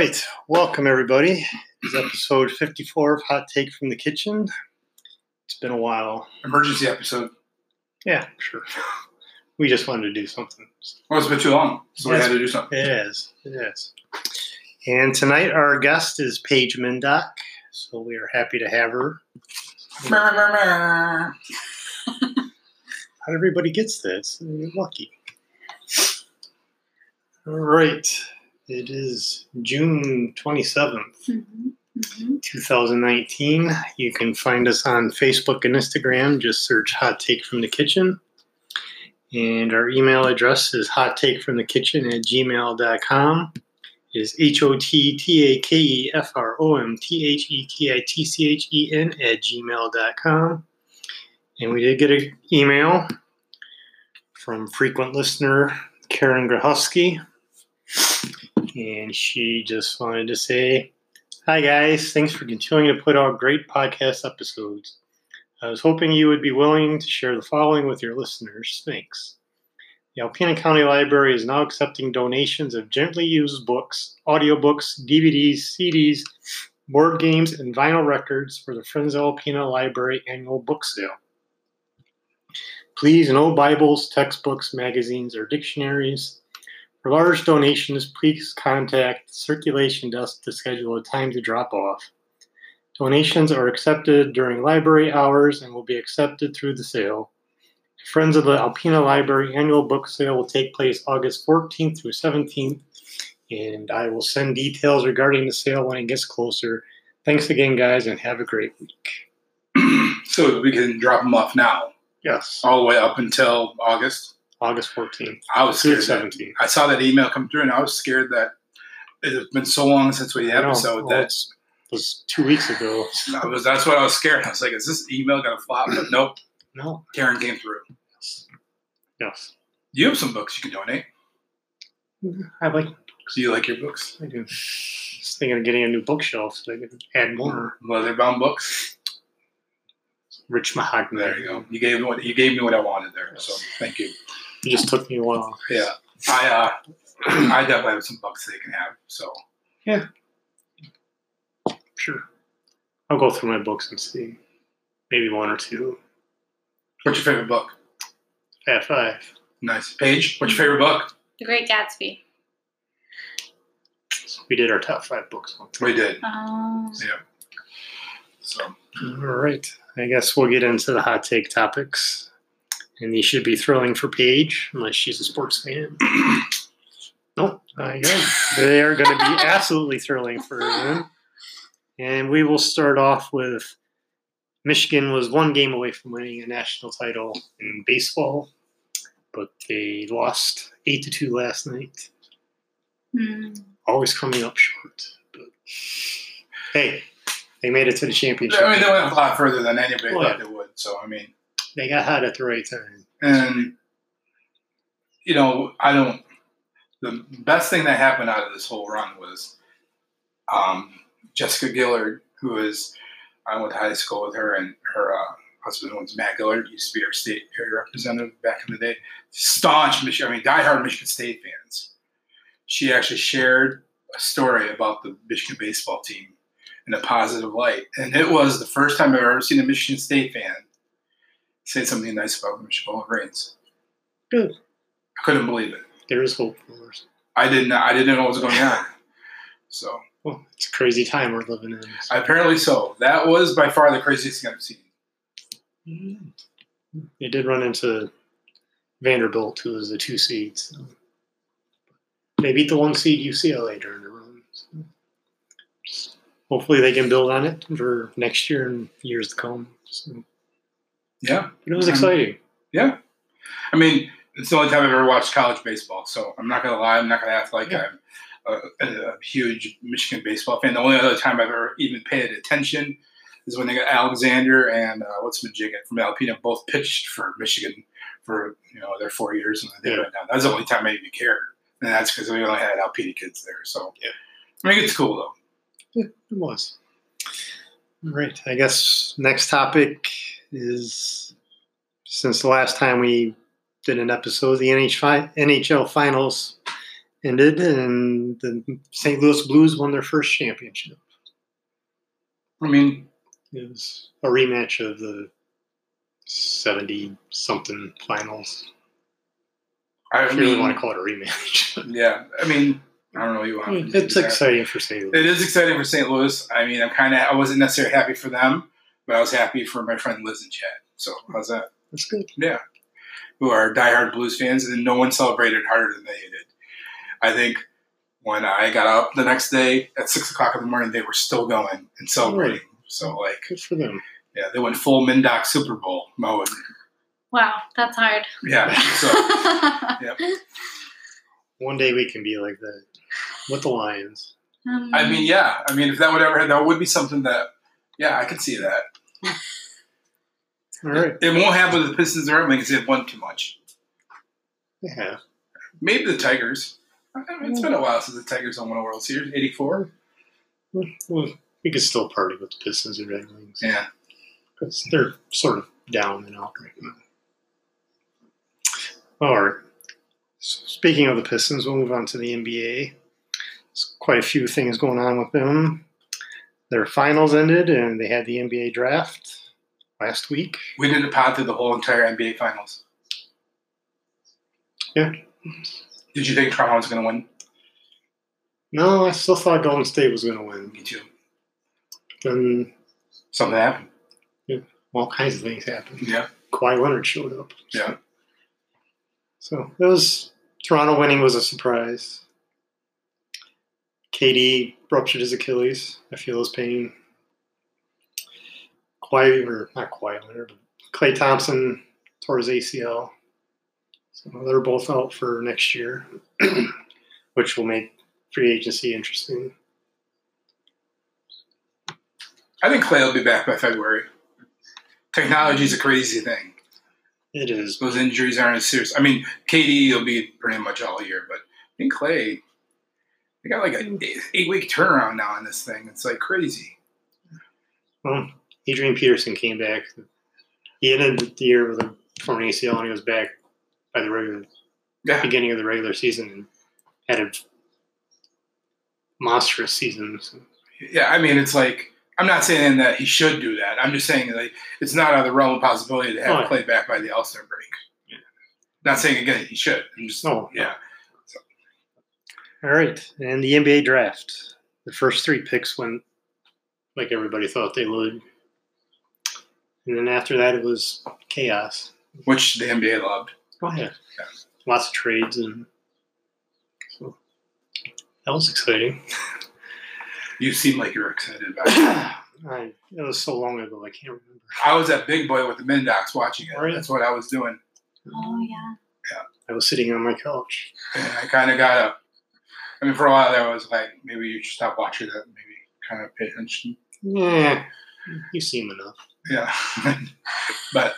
right, welcome everybody. It's episode 54 of Hot Take from the Kitchen. It's been a while. Emergency episode. Yeah, sure. We just wanted to do something. Well, it's been too long, so Yes. we had to do something. It is, it is. And tonight our guest is Paige Mindock, so we are happy to have her. Not everybody gets this. You're lucky. All right, it is June 27th. Mhm, mhm. 2019. You can find us on Facebook and Instagram. Just search Hot Take from the Kitchen. And our email address is hot take from the kitchen at gmail.com. It is H O T T A K E F R O M T H E K I T C H E N at gmail.com. And we did get an email from frequent listener Karen Grahusky. And she just wanted to say, Hi, guys. Thanks for continuing to put out great podcast episodes. I was hoping you would be willing to share the following with your listeners. Thanks. The Alpena County Library is now accepting donations of gently used books, audiobooks, DVDs, CDs, board games, and vinyl records for the Friends of Alpena Library annual book sale. Please, no Bibles, textbooks, magazines, or dictionaries. For large donations, please contact circulation desk to schedule a time to drop off. Donations are accepted during library hours and will be accepted through the sale. Friends of the Alpena Library annual book sale will take place August 14th through 17th, and I will send details regarding the sale when it gets closer. Thanks again, guys, and have a great week. so we can drop them off now, Yes, all the way up until August. August 14th I was scared. 17th. I saw that email come through, and I was scared that it had been so long since we had episode Well, that was two weeks ago. I was. That's what I was scared. I was like, "Is this email gonna flop?" But nope. No. Karen came through. Yes. You have some books you can donate. I like. Do you like your books? I do. Just thinking of getting a new bookshelf so I can add more. Mm-hmm. Leather bound books. Rich mahogany. There you go. You gave me what you gave me what I wanted there. So thank you. It just took me a while. Yeah, I uh, I definitely have some books they can have. So yeah, Sure. I'll go through my books and see. Maybe one or two. what's your favorite book? Fat five. Nice. Paige, what's your favorite book? The Great Gatsby. We did our top five books. one time. We did. Oh. Yeah. So All right. I guess we'll get into the hot take topics. And these should be thrilling for Paige, unless she's a sports fan. Nope. I am. They are going to be absolutely thrilling for them. And we will start off with Michigan was one game away from winning a national title in baseball, but they lost eight to two last night. Hmm. Always coming up short. But hey, they made it to the championship. I mean, they went a lot further than anybody Well, thought they would. So I mean, They got hot at the right time. and you know, I don't. The best thing that happened out of this whole run was um, Jessica Gillard, who is I went to high school with her, and her uh, husband was Matt Gillard, used to be our state area representative back in the day. Staunch Michigan, I mean, diehard Michigan State fans. She actually shared a story about the Michigan baseball team in a positive light, and it was the first time I've ever seen a Michigan State fan say something nice about Michigan Wolverines. Good. I couldn't believe it. There is hope for us. I didn't. I didn't know what was going on. So Well, it's a crazy time we're living in. apparently, so that was by far the craziest thing I've seen. Mm-hmm. They did run into Vanderbilt, who was the two seeds. So. They beat the one seed UCLA during the run. So. Hopefully, they can build on it for next year and years to come. So. Yeah, But it was Um, exciting. yeah. I mean, it's the only time I've ever watched college baseball, so I'm not gonna lie. I'm not gonna act like Yeah. I'm a, a, a huge Michigan baseball fan. The only other time I've ever even paid attention is when they got Alexander and uh, what's Majigan from Alpena both pitched for Michigan for you know their four years and they Yeah. went down. That's the only time I even cared, and that's because we only had Alpena kids there. So Yeah. I mean, it's cool though. It was. All right. I guess next topic is since the last time we did an episode, the NHL finals ended, and the St. Louis Blues won their first championship. I mean, It was a rematch of the seventy something finals. I If you really mean, want to call it a rematch, yeah. I mean, I don't know. what You want? Hmm. it's exciting for St. Louis. It is exciting for St. Louis. I mean, I'm kind of. I wasn't necessarily happy for them, but I was happy for my friend Liz and Chad. So how's that? That's good. Yeah, who are diehard Blues fans, and no one celebrated harder than they did. I think when I got up the next day at six o'clock in the morning, they were still going and celebrating. So like, Good for them. yeah, they went full Mindock Super Bowl mode. Wow, that's hard. Yeah. So One day we can be like that with the Lions. Um, I mean, yeah. I mean, if that would ever that would be something that, yeah, I could see that. All right, It won't happen with the Pistons or Red Wings. They've won too much. they have. Maybe the Tigers. It's been a while since the Tigers won a World Series. '84. Well, we could still party with the Pistons and Red Wings Yeah. because they're sort of down and out right now. All right. So speaking of the Pistons, we'll move on to the NBA. There's quite a few things going on with them. Their finals ended, and they had the NBA draft last week. We did a pod through the whole entire NBA Finals. Yeah. Did you think Toronto was going to win? No, I still thought Golden State was going to win. Me too. Then Something happened. Yeah, all kinds of things happened. Yeah. Kawhi Leonard showed up. Yeah. So it was Toronto winning was a surprise. KD ruptured his Achilles. I feel his pain. Kawhi or not Leonard, but Klay Thompson tore his ACL. So they're both out for next year, which will make free agency interesting. I think Klay will be back by February. Technology is a crazy thing. It is. Those injuries aren't as serious. I mean, KD will be pretty much all year, but I think Klay, they got like an eight week turnaround now on this thing. It's like crazy. Well, Adrian Peterson came back. He ended the year with a torn ACL, and he was back by the regular Yeah. beginning of the regular season and had a monstrous season. So, Yeah, I mean, it's like I'm not saying that he should do that. I'm just saying like it's not out of the realm of possibility to have Oh, yeah. Klay back by the All Star break. Yeah. Not saying again he should. I'm just No. yeah. All right, and the NBA draft. The first three picks went like everybody thought they would, and then after that it was chaos. Which the NBA loved. Oh yeah, Yeah. lots of trades and so that was exciting. You seem like you're excited about it. I, it was so long ago, I can't remember. I was at Big Boy with the Mindocs watching it. Oh, right. That's what I was doing. Oh yeah. I was sitting on my couch. And I kind of got up. I mean, for a while there, I was like, maybe you should stop watching that. Maybe kind of pay attention. Yeah, you seem enough. Yeah. but,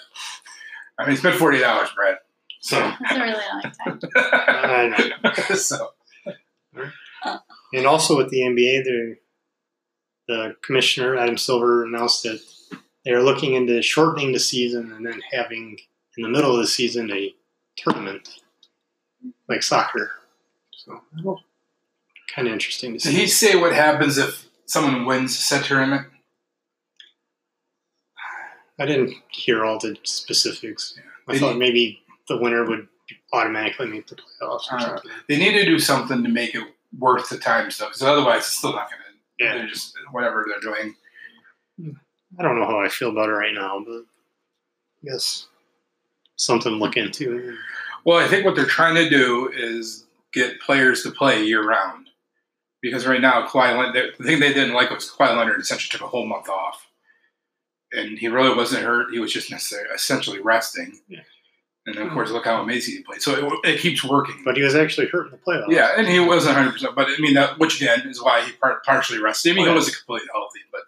I mean, it's been $40, Brad. So, That's a really long time. I know. so And also with the NBA, the the commissioner Adam Silver announced that they are looking into shortening the season and then having in the middle of the season a tournament like soccer. So kind of interesting to did see. he say what happens if someone wins said tournament? I didn't hear all the specifics. I Did thought he- maybe the winner would automatically make the playoffs or Uh, something. They need to do something to make it worth the time stuff, because otherwise it's still not going to. Yeah. They're just whatever they're doing. I don't know how I feel about it right now, but I guess something to look into. Well, I think what they're trying to do is get players to play year round. Because right now, Kawhi Leonard, the thing they didn't like was Kawhi Leonard essentially took a whole month off. And he really wasn't hurt. He was just necessarily, essentially resting. Yeah. And then, of course, look how amazing he played. So it, it keeps working. But he was actually hurt in the playoffs. yeah, and he wasn't 100%. But I mean, that, which again is why he par- partially rested. I mean, he wasn't completely healthy, but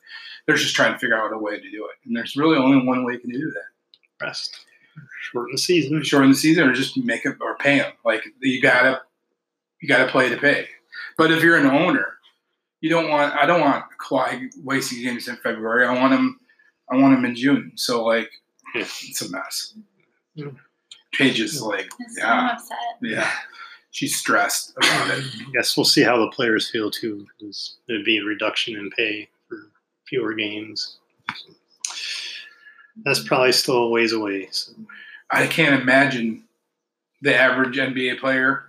they're just trying to figure out a way to do it. And there's really only one way you can do that. rest, shorten the season. shorten the season or just make it or pay him. Like you gotta you gotta play to pay. But if you're an owner, you don't want I don't want Kawhi wasting games in February. I want him I want him in June. So like Yeah. it's a mess. Yeah. Paige is hmm. like I'm so yeah upset. yeah. she's stressed about it. I guess we'll see how the players feel too. 'cause There'd be a reduction in pay for fewer games. That's probably still a ways away. So. I can't imagine the average NBA player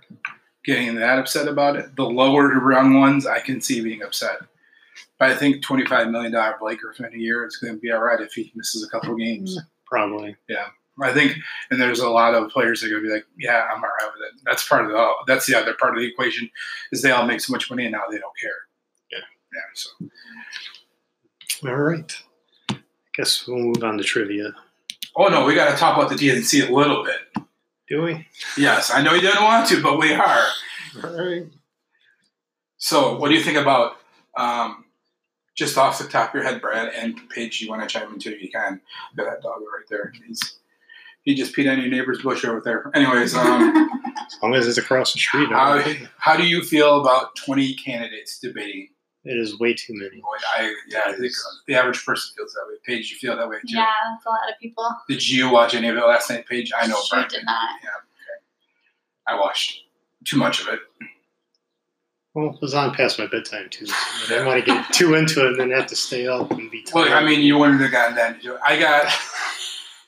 getting that upset about it. The lower rung ones, I can see being upset. But I think $25 million Blake Griffin a year is going to be all right if he misses a couple games. Mm, probably. Yeah. I think, and there's a lot of players that are going to be like, yeah, I'm all right with it. That's part of the, that's the other part of the equation is they all make so much money and now they don't care. Yeah. Yeah. So All right. I guess we'll move on to trivia. Oh no, we got to talk about the DNC a little bit. Do we? Yes, I know you didn't want to, but we are. All right. So, what do you think about um, just off the top of your head, Brad and Paige? You want to chime in too? You can. Look at that dog right there. He's he just peed on your neighbor's bush over there. Anyways, um, As long as it's across the street. how, how do you feel about twenty candidates debating? It is way too many. I yeah, I think uh, the average person feels that way. Paige, you feel that way too. yeah, that's a lot of people. Did you watch any of it last night, Paige? I know, She Brad. did not. Yeah, I watched too much of it. Well, it was on past my bedtime too. So I didn't want to get too into it and then have to stay up and be tired. Well, I mean, you wouldn't have gotten that into it. I got,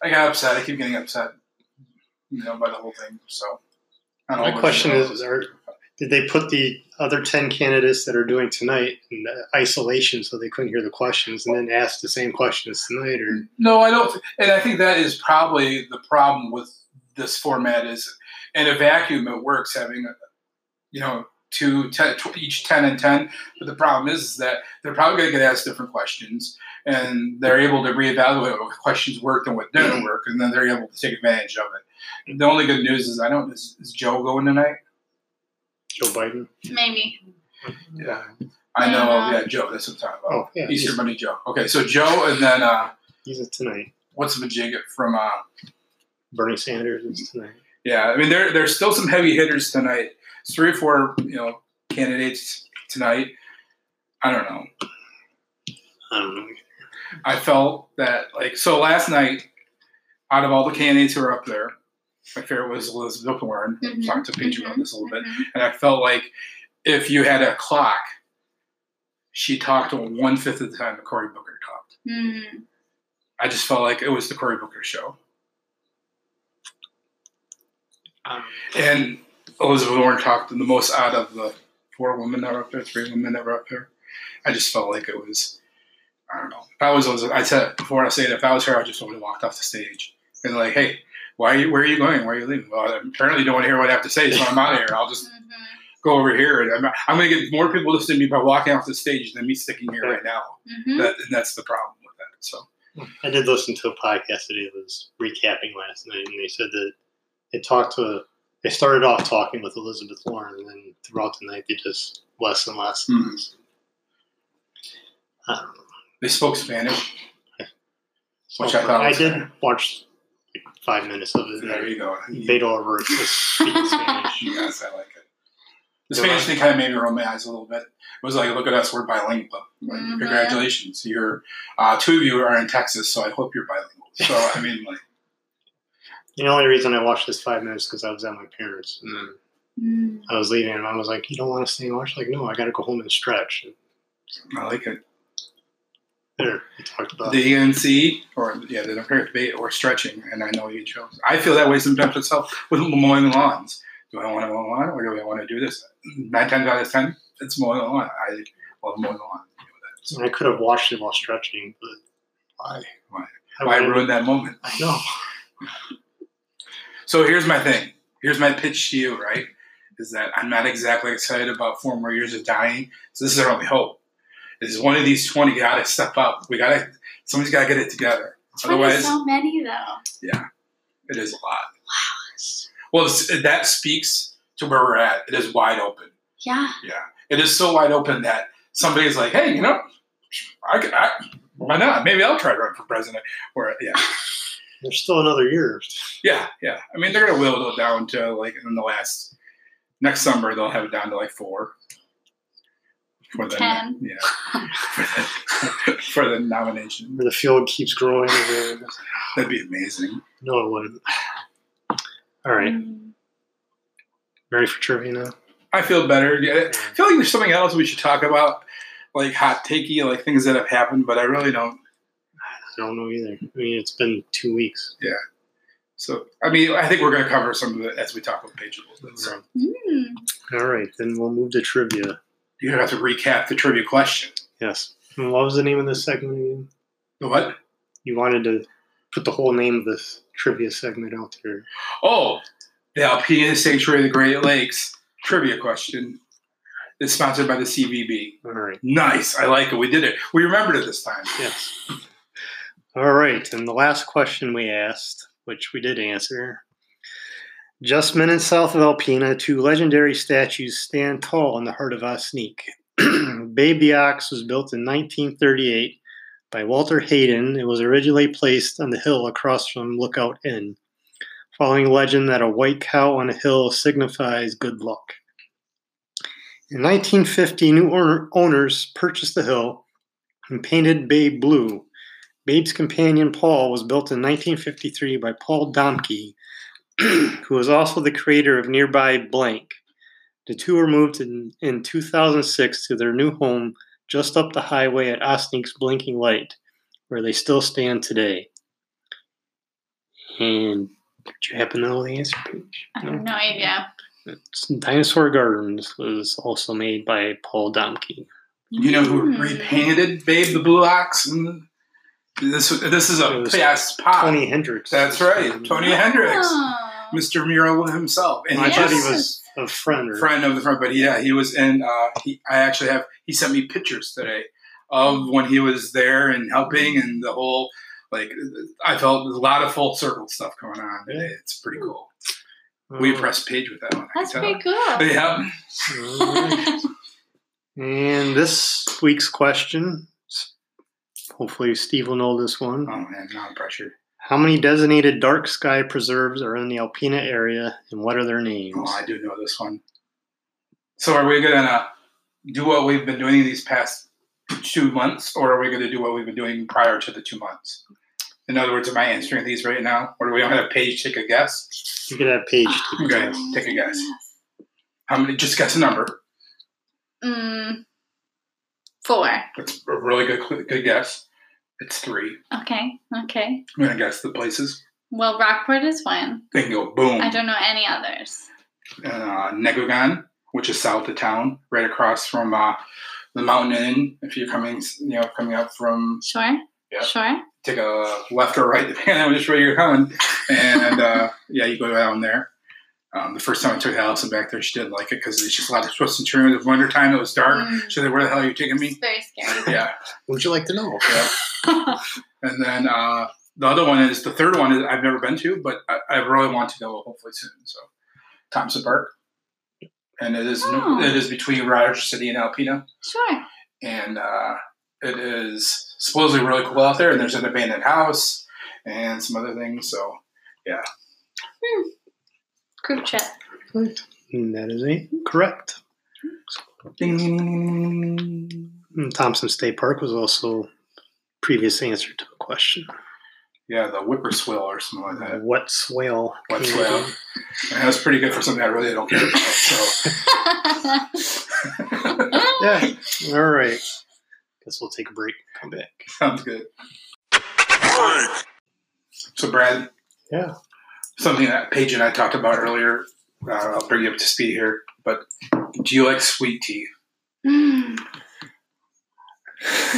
I got upset. I keep getting upset, you know, by the whole thing. So, I don't My what question you- is: are, Did they put the other ten candidates that are doing tonight in isolation so they couldn't hear the questions, and then ask the same questions tonight? Or no, I don't, and I think that is probably the problem with this format. Is in a vacuum, it works having, you know, two, ten, each ten and ten. But the problem is, is that they're probably going to get asked different questions, and they're able to reevaluate what questions worked and what didn't work, and then they're able to take advantage of it. The only good news is I don't. Is, is Joe going tonight? Joe Biden? Maybe. Yeah. I know, Yeah. yeah, Joe, that's what I'm talking about. Oh, yeah, Easter he's, Bunny Joe. Okay, so Joe and then uh he's a tonight. what's the majigget from uh Bernie Sanders is tonight. yeah, I mean there there's still some heavy hitters tonight. It's three or four, you know, candidates tonight. I don't know. I don't know. I felt that like so last night, out of all the candidates who were up there, my favorite was Elizabeth Warren. Mhm, Talked to Paige about mhm, this a little bit. mhm. And I felt like if you had a clock, she talked one fifth of the time that Cory Booker talked. Mhm. I just felt like it was the Cory Booker show. Um, And Elizabeth Warren talked the most out of the four women that were up there, three women that were up there. I just felt like it was, I don't know. If I was, I said before I say it, if I was her, I just would have walked off the stage and like, hey, why are you, where are you going? Why are you leaving? Well, I apparently don't want to hear what I have to say, so I'm out of here. I'll just Mhm. go over here. And I'm, I'm going to get more people listening to me by walking off the stage than me sticking here right now. Mhm. That, and that's the problem with that. So, I did listen to a podcast today that was recapping last night, and they said that they talked to. They started off talking with Elizabeth Warren, and then throughout the night they just less and less. Hmm. I don't know. they spoke Spanish. So Which I thought I did fair. watch like five minutes of it. There you go. Beto O'Rourke was speaking Spanish. Yes, I like it. The Yeah. Spanish thing kind of made me roll my eyes a little bit. It was like, look at us, we're bilingual. Like, Mhm. Congratulations, you're uh, two of you are in Texas, so I hope you're bilingual. So I mean, like, The only reason I watched this five minutes because I was at my parents, and then Mhm. I was leaving, and I was like, "You don't want to stay and watch?" Like, no, I got to go home and stretch. And I like it. There, we talked about. The ENC or yeah, the Democratic debate or stretching, and I know you chose. I feel that way sometimes myself with mowing lawns. Do I want to mow a lawn or do I want to do this? Nine times out of ten, it's mowing a lawn. I love mowing a lawn. And I could have watched it while stretching, but why? Why? I Why ruin that moment? I know. So here's my thing. Here's my pitch to you, right? Is that I'm not exactly excited about four more years of dying. So this is our only hope. Is one of these 20 got to step up. We got to, somebody's got to get it together. Twenty Otherwise, so many though. Yeah, it is a lot. Wow. Well, that speaks to where we're at. It is wide open. Yeah. Yeah. It is so wide open that somebody's like, hey, you know, I, could- I why not? Maybe I'll try to run for president. Or, yeah. There's still another year. Yeah, yeah. I mean, they're gonna whittle it down to like in the last next summer they'll have it down to like four. For the Ten. yeah, for the, for the nomination. Where the field keeps growing. That'd be amazing. No, it wouldn't. All right. Mm. Ready for trivia now? I feel better. Yeah, I feel like there's something else we should talk about, like hot takey, like things that have happened, but I really don't. I don't know either. I mean, it's been two weeks. Yeah. So, I mean, I think we're going to cover some of it as we talk about page a little bit. So, Mm. All right, then we'll move to trivia. You have to recap the trivia question. Yes. And what was the name of this segment again? The What? You wanted to put the whole name of this trivia segment out there. Oh, the Alpena Sanctuary of the Great Lakes trivia question is sponsored by the CVB. All right. Nice. I like it. We did it. We remembered it this time. Yes. All right, and the last question we asked, which we did answer. Just minutes south of Alpena, two legendary statues stand tall in the heart of Ossineke. Babe the Ox was built in 1938 by Walter Hayden. It was originally placed on the hill across from Lookout Inn, following legend that a white cow on a hill signifies good luck. In 1950, new owner- owners purchased the hill and painted Babe blue. Babe's companion Paul was built in 1953 by Paul Domke, who was also the creator of nearby Blank. The two were moved in, in 2006 to their new home just up the highway at Ossineke's Blinking Light, where they still stand today. And did you happen to know the answer page? I have no idea. It's Dinosaur Gardens was also made by Paul Domke. You know who Mm. repainted Babe the Blue Ox? And this this is a past pop. Tony Hendricks. That's right, Tony Hendricks, Oh. Mr. Mural himself, and I he thought he was a friend. Or, friend of the friend, but yeah, he was in. Uh, he, I actually have. He sent me pictures today of when he was there and helping, and the whole like. I felt a lot of full circle stuff going on today. It's pretty cool. We Oh. impressed Paige with that one. I That's can pretty tell. cool. Yeah. Alright. and this week's question, hopefully Steve will know this one. Oh man, not pressure. How many designated dark sky preserves are in the Alpena area, and what are their names? Oh, I do know this one. So, are we gonna do what we've been doing these past two months, or are we going to do what we've been doing prior to the two months? In other words, am I answering these right now, or do we have Paige take a guess? You could have Paige take a Okay, guess. take a guess. How many? Just guess a number. Mm, four. That's a really good good guess. It's three. Okay. Okay. I'm gonna guess the places. Well, Rockport is one. They can go boom. I don't know any others. uh, Negwegon, which is south of town, right across from uh, the Mountain Inn. If you're coming, you know, coming up from Sure. Yeah. Sure. take a left or right, depending on which way you're coming. And uh, yeah, you go down there. Um, the first time I took Allison back there, she didn't like it because it's just a lot of twists and turns. It was wintertime, it was dark. Mm. She said, Where the hell are you taking me? It's very scary. Yeah. Would you like to know? Yeah. And then uh, the other one is the third one is I've never been to, but I, I really want to go hopefully soon. So Thompson Park. And it is Oh. it is between Rogers City and Alpena. sure. and uh, it is supposedly really cool out there. And there's an abandoned house and some other things. So Group chat. And that is a correct. And hmm, Thompson State Park was also previous answer to a question. yeah, the whipperswill or something like that. What swale? What came swale? in? And that's pretty good for something I really don't care about. So Yeah. All right. Guess we'll take a break. Come back. sounds good. So Brad, Yeah. Something that Paige and I talked about earlier. Uh, I'll bring you up to speed here. But do you like sweet tea? Mm.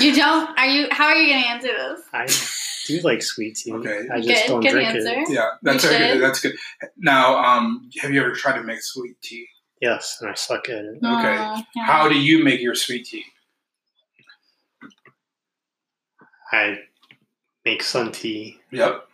you don't? Are you? How are you going to answer this? I do like sweet tea. Okay. I just Good- don't good drink answer. it. Yeah, that's You a good. That's good. Now, um, have you ever tried to make sweet tea? Yes, and I suck at it. Okay. Yeah. How do you make your sweet tea? I make sun tea Yep.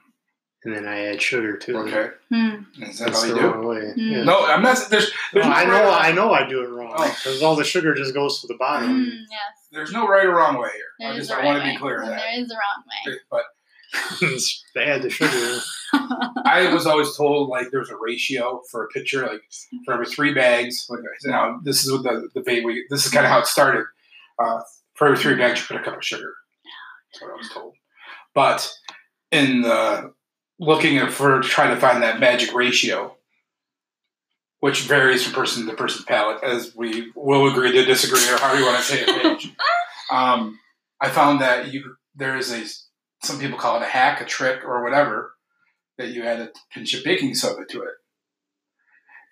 And then I add sugar to it. Okay. Hmm. Is that That's how you the do? wrong way. Mm. Yeah. No, I'm not. There's. There's no I know. right, I know. I do it wrong Oh. because all the sugar just goes to the bottom. Mm, yes. There's no right or wrong way here. There I just a I right want to be clear of and that. There is a wrong way. But they add the sugar. I was always told like there's a ratio for a pitcher, like for every three bags. Like now this is what the the bait we. This is kind of how it started. Uh, for every three bags, you put a cup of sugar. That's what I was told. But in the looking at, for trying to find that magic ratio, which varies from person to person palate, as we will agree to disagree or however you want to say it, um, I found that you there is a some people call it a hack, a trick, or whatever that you add a pinch of baking soda to it,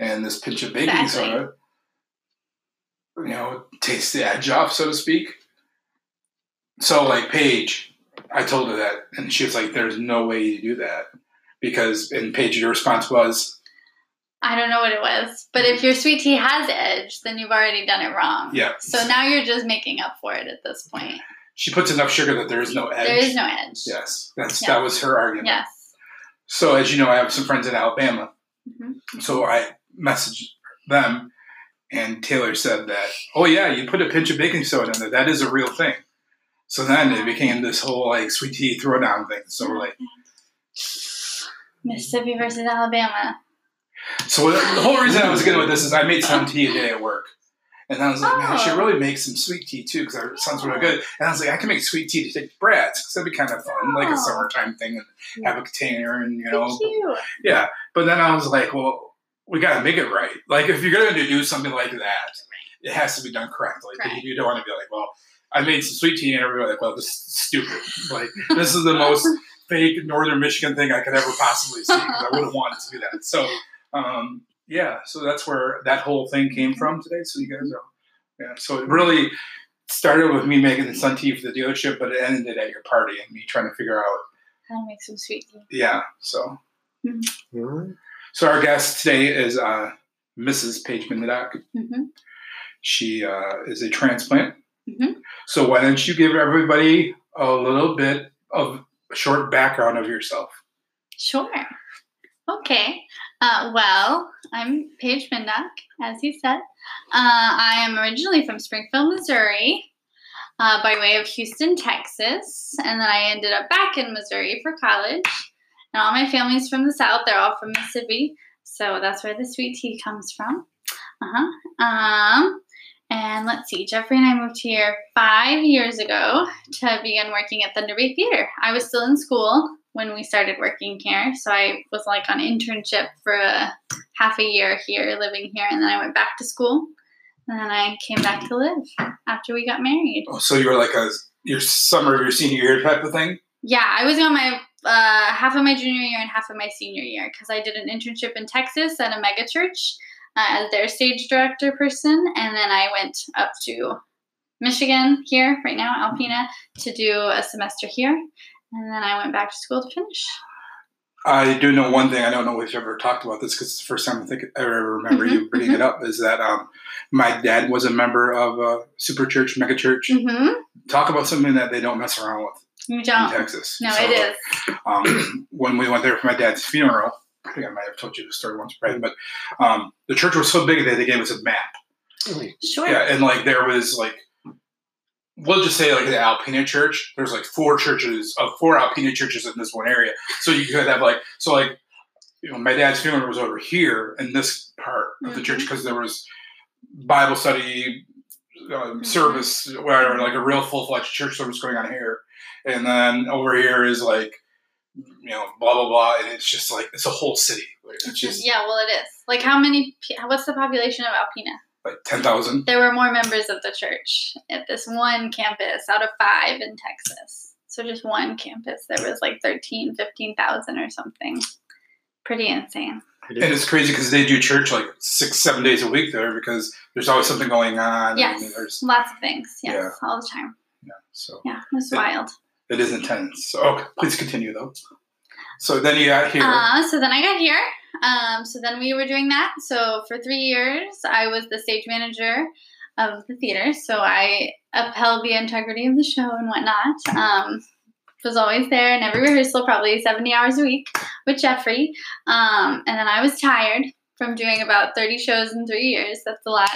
and this pinch of baking Exactly. soda, you know, takes the edge off, so to speak. So, like Paige, I told her that, and she was like, "There's no way you do that," because and Paige, your response was, I don't know what it was, but if your sweet tea has edge, then you've already done it wrong. "Yeah." So now you're just making up for it at this point. she puts enough sugar that there is no edge. There is no edge. Yes, that's Yeah. that was her argument. Yes. So, as you know, I have some friends in Alabama. Mhm. So I messaged them, and Taylor said that, "Oh yeah, you put a pinch of baking soda in there. That is a real thing." So then it became this whole like sweet tea throwdown thing. So we're like, Mississippi versus Alabama. so the whole reason I was getting with this is I made some tea a day at work, and I was like, man, I should Oh. really make some sweet tea too because it sounds really good. And I was like, I can make sweet tea to take to Brad's because that'd be kind of fun, like a Oh. summertime thing, and have a container and you know cute. Yeah, but then I was like, well, we got to make it right. Like, if you're going to do something like that, it has to be done correctly. Right. You don't want to be like, well, I made some sweet tea, and everybody like, well, this is stupid. Like, this is the most fake Northern Michigan thing I could ever possibly see. 'cause I wouldn't want it to do that. So, um, yeah, so that's where that whole thing came from today. So you guys are, yeah. So it really started with me making the sun tea for the dealership, but it ended at your party and me trying to figure out, How to make some sweet tea. yeah. So Alright. So our guest today is uh, Mrs. Paige Mindock. hmm She uh, is a transplant. Mhm. So why don't you give everybody a little bit of a short background of yourself? Sure. Okay. Uh, well, I'm Paige Mindock, as you said. Uh, I am originally from Springfield, Missouri, uh, by way of Houston, Texas, and then I ended up back in Missouri for college. And all my family's from the South; they're all from Mississippi, so that's where the sweet tea comes from. Uh huh. Um, and let's see, Jeffrey and I moved here five years ago to begin working at Thunder Bay Theater. I was still in school when we started working here, so I was like on internship for a half a year here, living here, and then I went back to school, and then I came back to live after we got married. Oh, so you were like a your summer of your senior year type of thing. Yeah, I was on my uh, half of my junior year and half of my senior year because I did an internship in Texas at a mega church uh, as their stage director person, and then I went up to Michigan here right now, Alpena, to do a semester here, and then I went back to school to finish. I do know one thing. I don't know if you've ever talked about this because it's the first time I think I ever remember you bringing it up. Is that um, my dad was a member of a super church, mega church. Mm-hmm. Talk about something that they don't mess around with You in don't. Texas. No, So, it is. um, when we went there for my dad's funeral, I think I might have told you the story once, Brad, but um, the church was so big that they gave us a map. Sure. Yeah, and like there was like, we'll just say like the Alpena church. There's like four churches of four Alpena churches in this one area, so you could have like so like, you know, my dad's funeral was over here in this part of the church because there was Bible study. Um, Mhm. service where like a real full-fledged church service going on here and then over here is like you know blah blah blah and it's just like it's a whole city it's just yeah, well, it is. Like, how many? What's the population of Alpena? like 10,000 There were more members of the church at this one campus out of five in Texas. So just one campus, there was like 13, 15,000 or something. Pretty insane. It and it's crazy because they do church like six seven days a week there because there's always something going on Yes. and there's Lots of things. Yes, Yeah. all the time. yeah so Yeah, it was Yeah. wild. It is intense so okay please continue though so then you got here Uh, so then I got here. Um, so then we were doing that. So for three years, I was the stage manager of the theater. So I upheld the integrity of the show and whatnot. Um, was always there in every rehearsal, probably 70 hours a week with Jeffrey. Um, and then I was tired from doing about 30 shows in three years. That's a lot,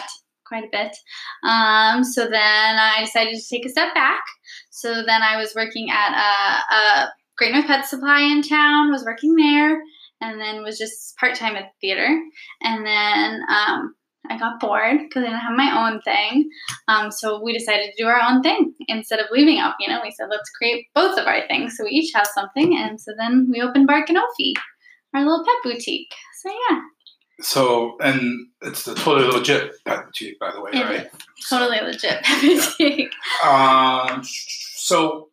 quite a bit. Um, so then I decided to take a step back. So then I was working at a, a Great North Pet Supply in town, was working there, and then was just part time at the theater. And then um, I got bored because I didn't have my own thing. Um, so we decided to do our own thing instead of leaving out. You know, We said let's create both of our things so we each have something. And so then we opened Bark and Ophi, our little pet boutique. So yeah, so and it's the totally legit pet boutique, by the way, It right? totally legit boutique. Um, so,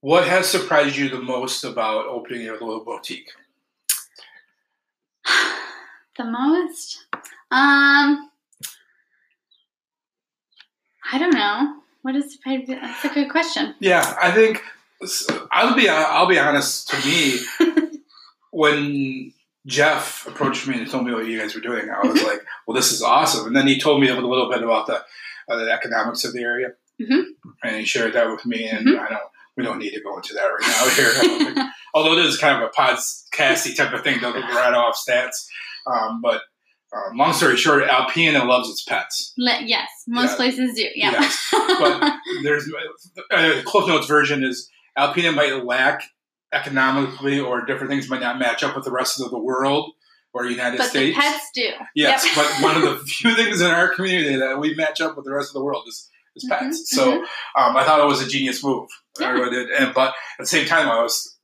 what has surprised you the most about opening your little boutique? the most? Um, I don't know. What is probably, that's a good question. Yeah, I think I'll be I'll be honest. To me, when Jeff approached me and told me what you guys were doing, I was like, "Well, this is awesome." And then he told me a little bit about the uh, the economics of the area, Mhm. and he shared that with me. And Mhm. I don't we don't need to go into that right now here. I don't think- although it is kind of a podcasty type of thing to write off stats, um, but. Um, long story short, Alpena loves its pets. Le- yes, most Yeah. places do. Yeah. Yes, but there's uh, the Cliff Notes version is Alpena might lack economically or different things might not match up with the rest of the world or United But States. pets do. yes, Yep. but one of the few things in our community that we match up with the rest of the world is, is pets. Mhm, So um, I thought it was a genius move. I Yeah. really did. And but at the same time, I was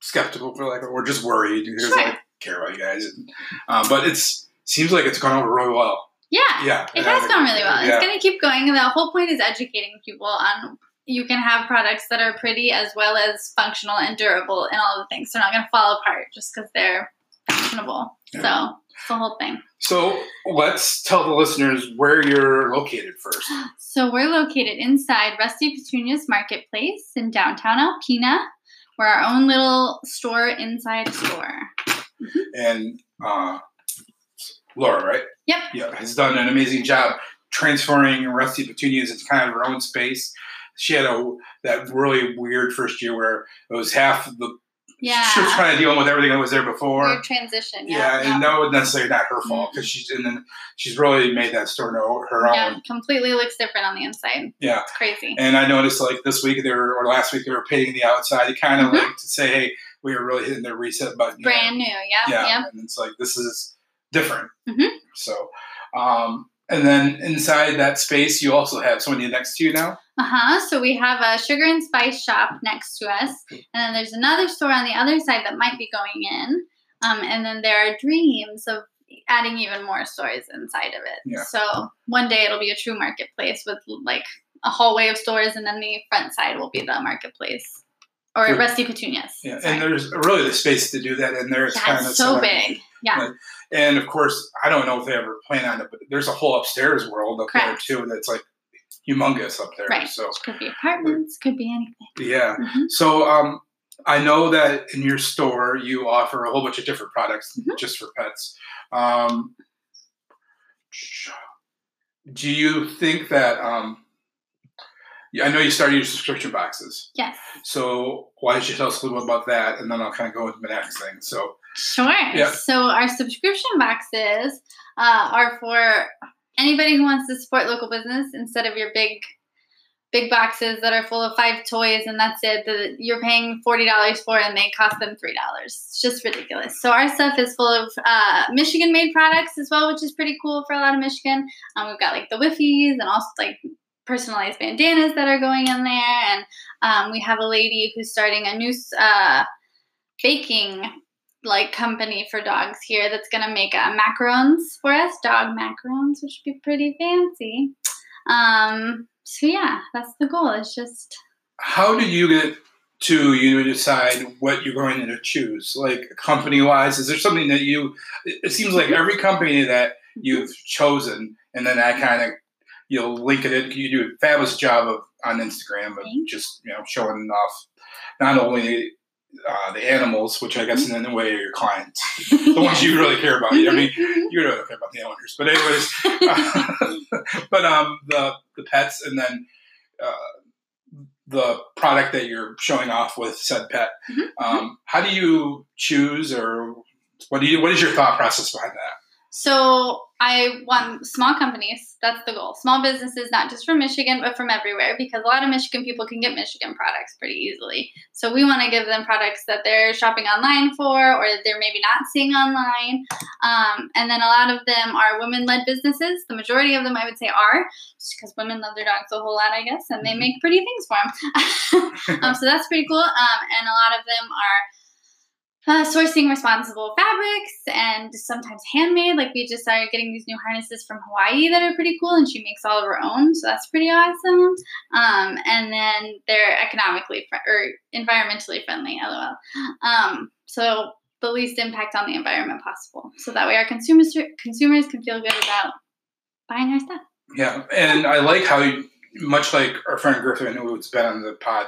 skeptical for like or just worried because Sure. I care about you guys. And, um, but it's seems like it's gone over really well. Yeah. Yeah, It has gone really well. Yeah. It's going to keep going. The whole point is educating people on you can have products that are pretty as well as functional and durable and all the things. They're not going to fall apart just because they're fashionable. Yeah. So it's the whole thing. So let's tell the listeners where you're located first. So we're located inside Rusty Petunias Marketplace in downtown Alpena. We're our own little store inside store. And uh, Laura, right? Yep. Yeah, has done an amazing job transferring Rusty Petunias into kind of her own space. She had a that really weird first year where it was half the Yeah. she was trying to deal with everything that was there before. Weird transition. yeah, Yeah. and yeah. that was necessarily not her fault because she's and then she's really made that store no, her Yeah, own. completely looks different on the inside. Yeah. It's crazy. And I noticed like this week they were or last week they were painting the outside, to kind of Mhm. like to say, hey, we are really hitting the reset button. Brand new. yeah, yeah, Yep. and it's like this is different. Mhm. So, um, and then inside that space, you also have somebody next to you now. Uh huh. So we have a sugar and spice shop next to us, and then there's another store on the other side that might be going in. Um, and then there are dreams of adding even more stores inside of it. Yeah. So one day it'll be a true marketplace with like a hallway of stores, and then the front side will be the marketplace or. Rusty Petunias. Yeah, Sorry. and there's really the space to do that in there. It's Yeah, kind of so big. Yeah. And of course, I don't know if they ever plan on it, but there's a whole upstairs world up Correct. there too. That's like humongous up there. Right. So Could be apartments. Could be anything. yeah. Mhm. So um, I know that in your store you offer a whole bunch of different products Mhm. just for pets. Um, do you think that? Um, yeah, I know you started your subscription boxes. Yes. So why don't you tell us a little bit about that, and then I'll kind of go into the next thing. So Sure. Yeah. So our subscription boxes uh, are for anybody who wants to support local business instead of your big, big boxes that are full of five toys and that's it. That you're paying forty dollars for and they cost them three dollars. It's just ridiculous. So our stuff is full of uh, Michigan-made products as well, which is pretty cool for a lot of Michigan. Um, we've got like the Wiffies and also like personalized bandanas that are going in there, and um, we have a lady who's starting a new uh, baking like company for dogs here that's gonna make uh, macarons for us, dog macarons, which would be pretty fancy. Um, so yeah, that's the goal. It's just how do you get to you decide what you're going to choose like company wise is there something that you it seems like every company that you've chosen and then i kind of you'll link it in you do a fabulous job of on instagram of Thanks. just you know showing off not only uh, the animals which i guess in a way are your clients the ones you really care about i mean you really don't care about the owners but anyways but um the the pets and then uh, the product that you're showing off with said pet. Mhm, Um, how do you choose, or what do you? What is your thought process behind that? So I want small companies. That's the goal. Small businesses, not just from Michigan, but from everywhere, because a lot of Michigan people can get Michigan products pretty easily. So we want to give them products that they're shopping online for, or that they're maybe not seeing online. Um, and then a lot of them are women-led businesses. The majority of them, I would say, are just because women love their dogs a whole lot, I guess, and they make pretty things for them. um, so that's pretty cool. Um, and a lot of them are uh, sourcing responsible fabrics and sometimes handmade. Like we just started getting these new harnesses from Hawaii that are pretty cool, and she makes all of her own, so that's pretty awesome. Um, and then they're economically fr- or environmentally friendly. LOL. Um, so the least impact on the environment possible. So that way our consumers consumers can feel good about buying our stuff. Yeah, and I like how, you, much like our friend Griffin, who's been on the pod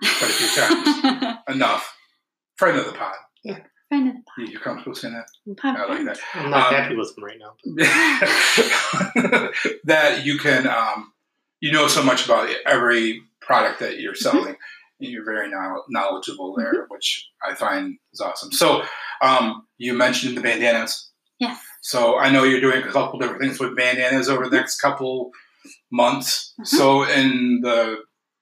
quite a few times, enough, friend of the pod. Yeah. Friend of the You- You're comfortable saying that? pod. I like that. I'm not Um, happy with them right now. that you can, um, you know so much about every product that you're selling. And you're very knowledgeable there, which I find is awesome. So, um, you mentioned the bandanas. Yes. So I know you're doing a couple different things with bandanas over the next couple months. So in the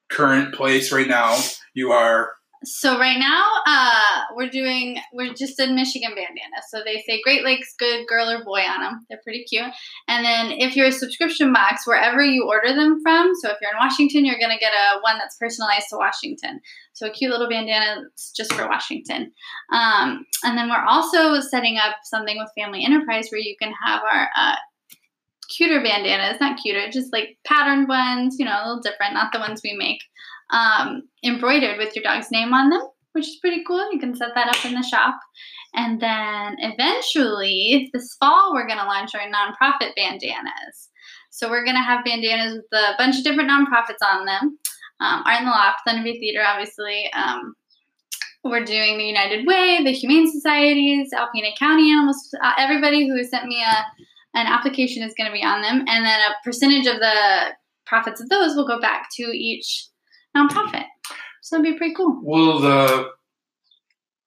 current place right now, you are So right now, uh, we're doing we're just in Michigan bandana. So they say Great Lakes good girl or boy on them. They're pretty cute. And then if you're a subscription box, wherever you order them from, so if you're in Washington, you're gonna get a one that's personalized to Washington. So a cute little bandana just for Washington. Um, and then we're also setting up something with Family Enterprise where you can have our uh, cuter bandanas, not cuter, just like patterned ones, you know, a little different, not the ones we make um, embroidered with your dog's name on them, which is pretty cool. You can set that up in the shop. And then eventually, this fall, we're going to launch our nonprofit bandanas. So we're going to have bandanas with a bunch of different nonprofits on them. Um, Art in the Loft, Thunder Bay Theater, obviously. Um, we're doing the United Way, the Humane Societies, Alpena County Animals. Uh, everybody who has sent me a an application is going to be on them, and then a percentage of the profits of those will go back to each nonprofit. So it'd be pretty cool. will the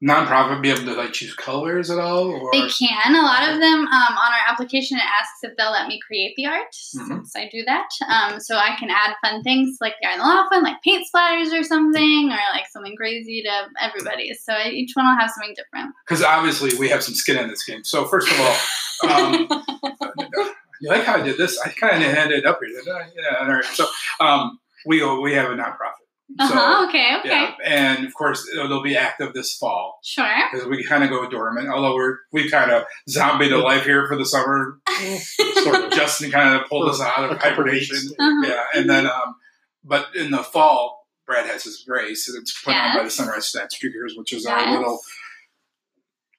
nonprofit be able to like choose colors at all or They can. A lot of them um, on our application it asks if they'll let me create the art, Mhm. since I do that. Um, so I can add fun things like the the law fun, like paint splatters or something, or like something crazy to everybody. So each one will have something different. because obviously we have some skin in this game. So first of all, um, you like how I did this? I kind of ended up here, didn't I? Yeah. All right. So um, we we have a nonprofit. Uh So, huh. Okay. Okay. Yeah, and of course it'll be active this fall Sure. because we kind of go dormant. Although we're we kind of zombie to life here for the summer. sort of. Justin kind of pulled us out of hibernation. Uh-huh. Yeah, and then um, but in the fall, Brad has his race, and it's put on by the Sunrise Side Streakers, which is Yes. our little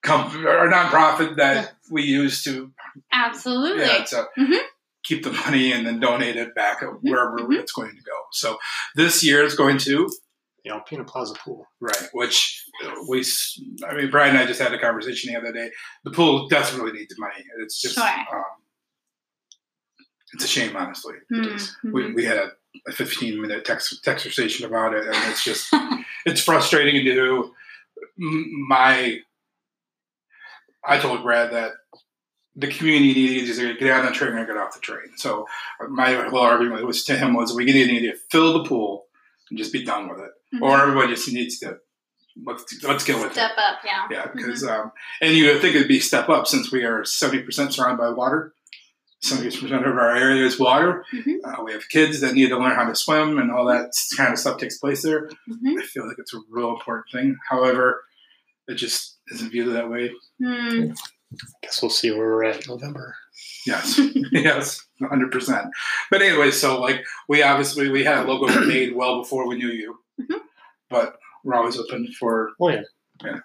comp- our nonprofit that we use to Absolutely. yeah to Mhm. Keep the money and then donate it back wherever mhm. it's going to go. So this year it's going to The Alpena Plaza pool. right, which we I mean Brad and I just had a conversation the other day. The pool desperately needs the money. It's just Sure. um, it's a shame, honestly. It is. Mhm. we, we had a, a 15 minute text conversation about it and it's just it's frustrating to do my i told brad that the community needs to get out on the train or get off the train so my whole argument was to him was we need to fill the pool and just be done with it Mhm. or everybody just needs to let's let's get with Step it Step up. Yeah. yeah because um, and you would think it'd be step up since we are 70% surrounded by water 70% of our area is water Mhm. uh, we have kids that need to learn how to swim, and all that kind of stuff takes place there. Mhm. I feel like it's a real important thing. However, it just isn't viewed that way. Hmm. Guess we'll see where we're at in November. Yes, yes, hundred percent. But anyway, so like we obviously we had a logo made well before we knew you, Mhm. but we're always open for, Oh yeah. Yeah.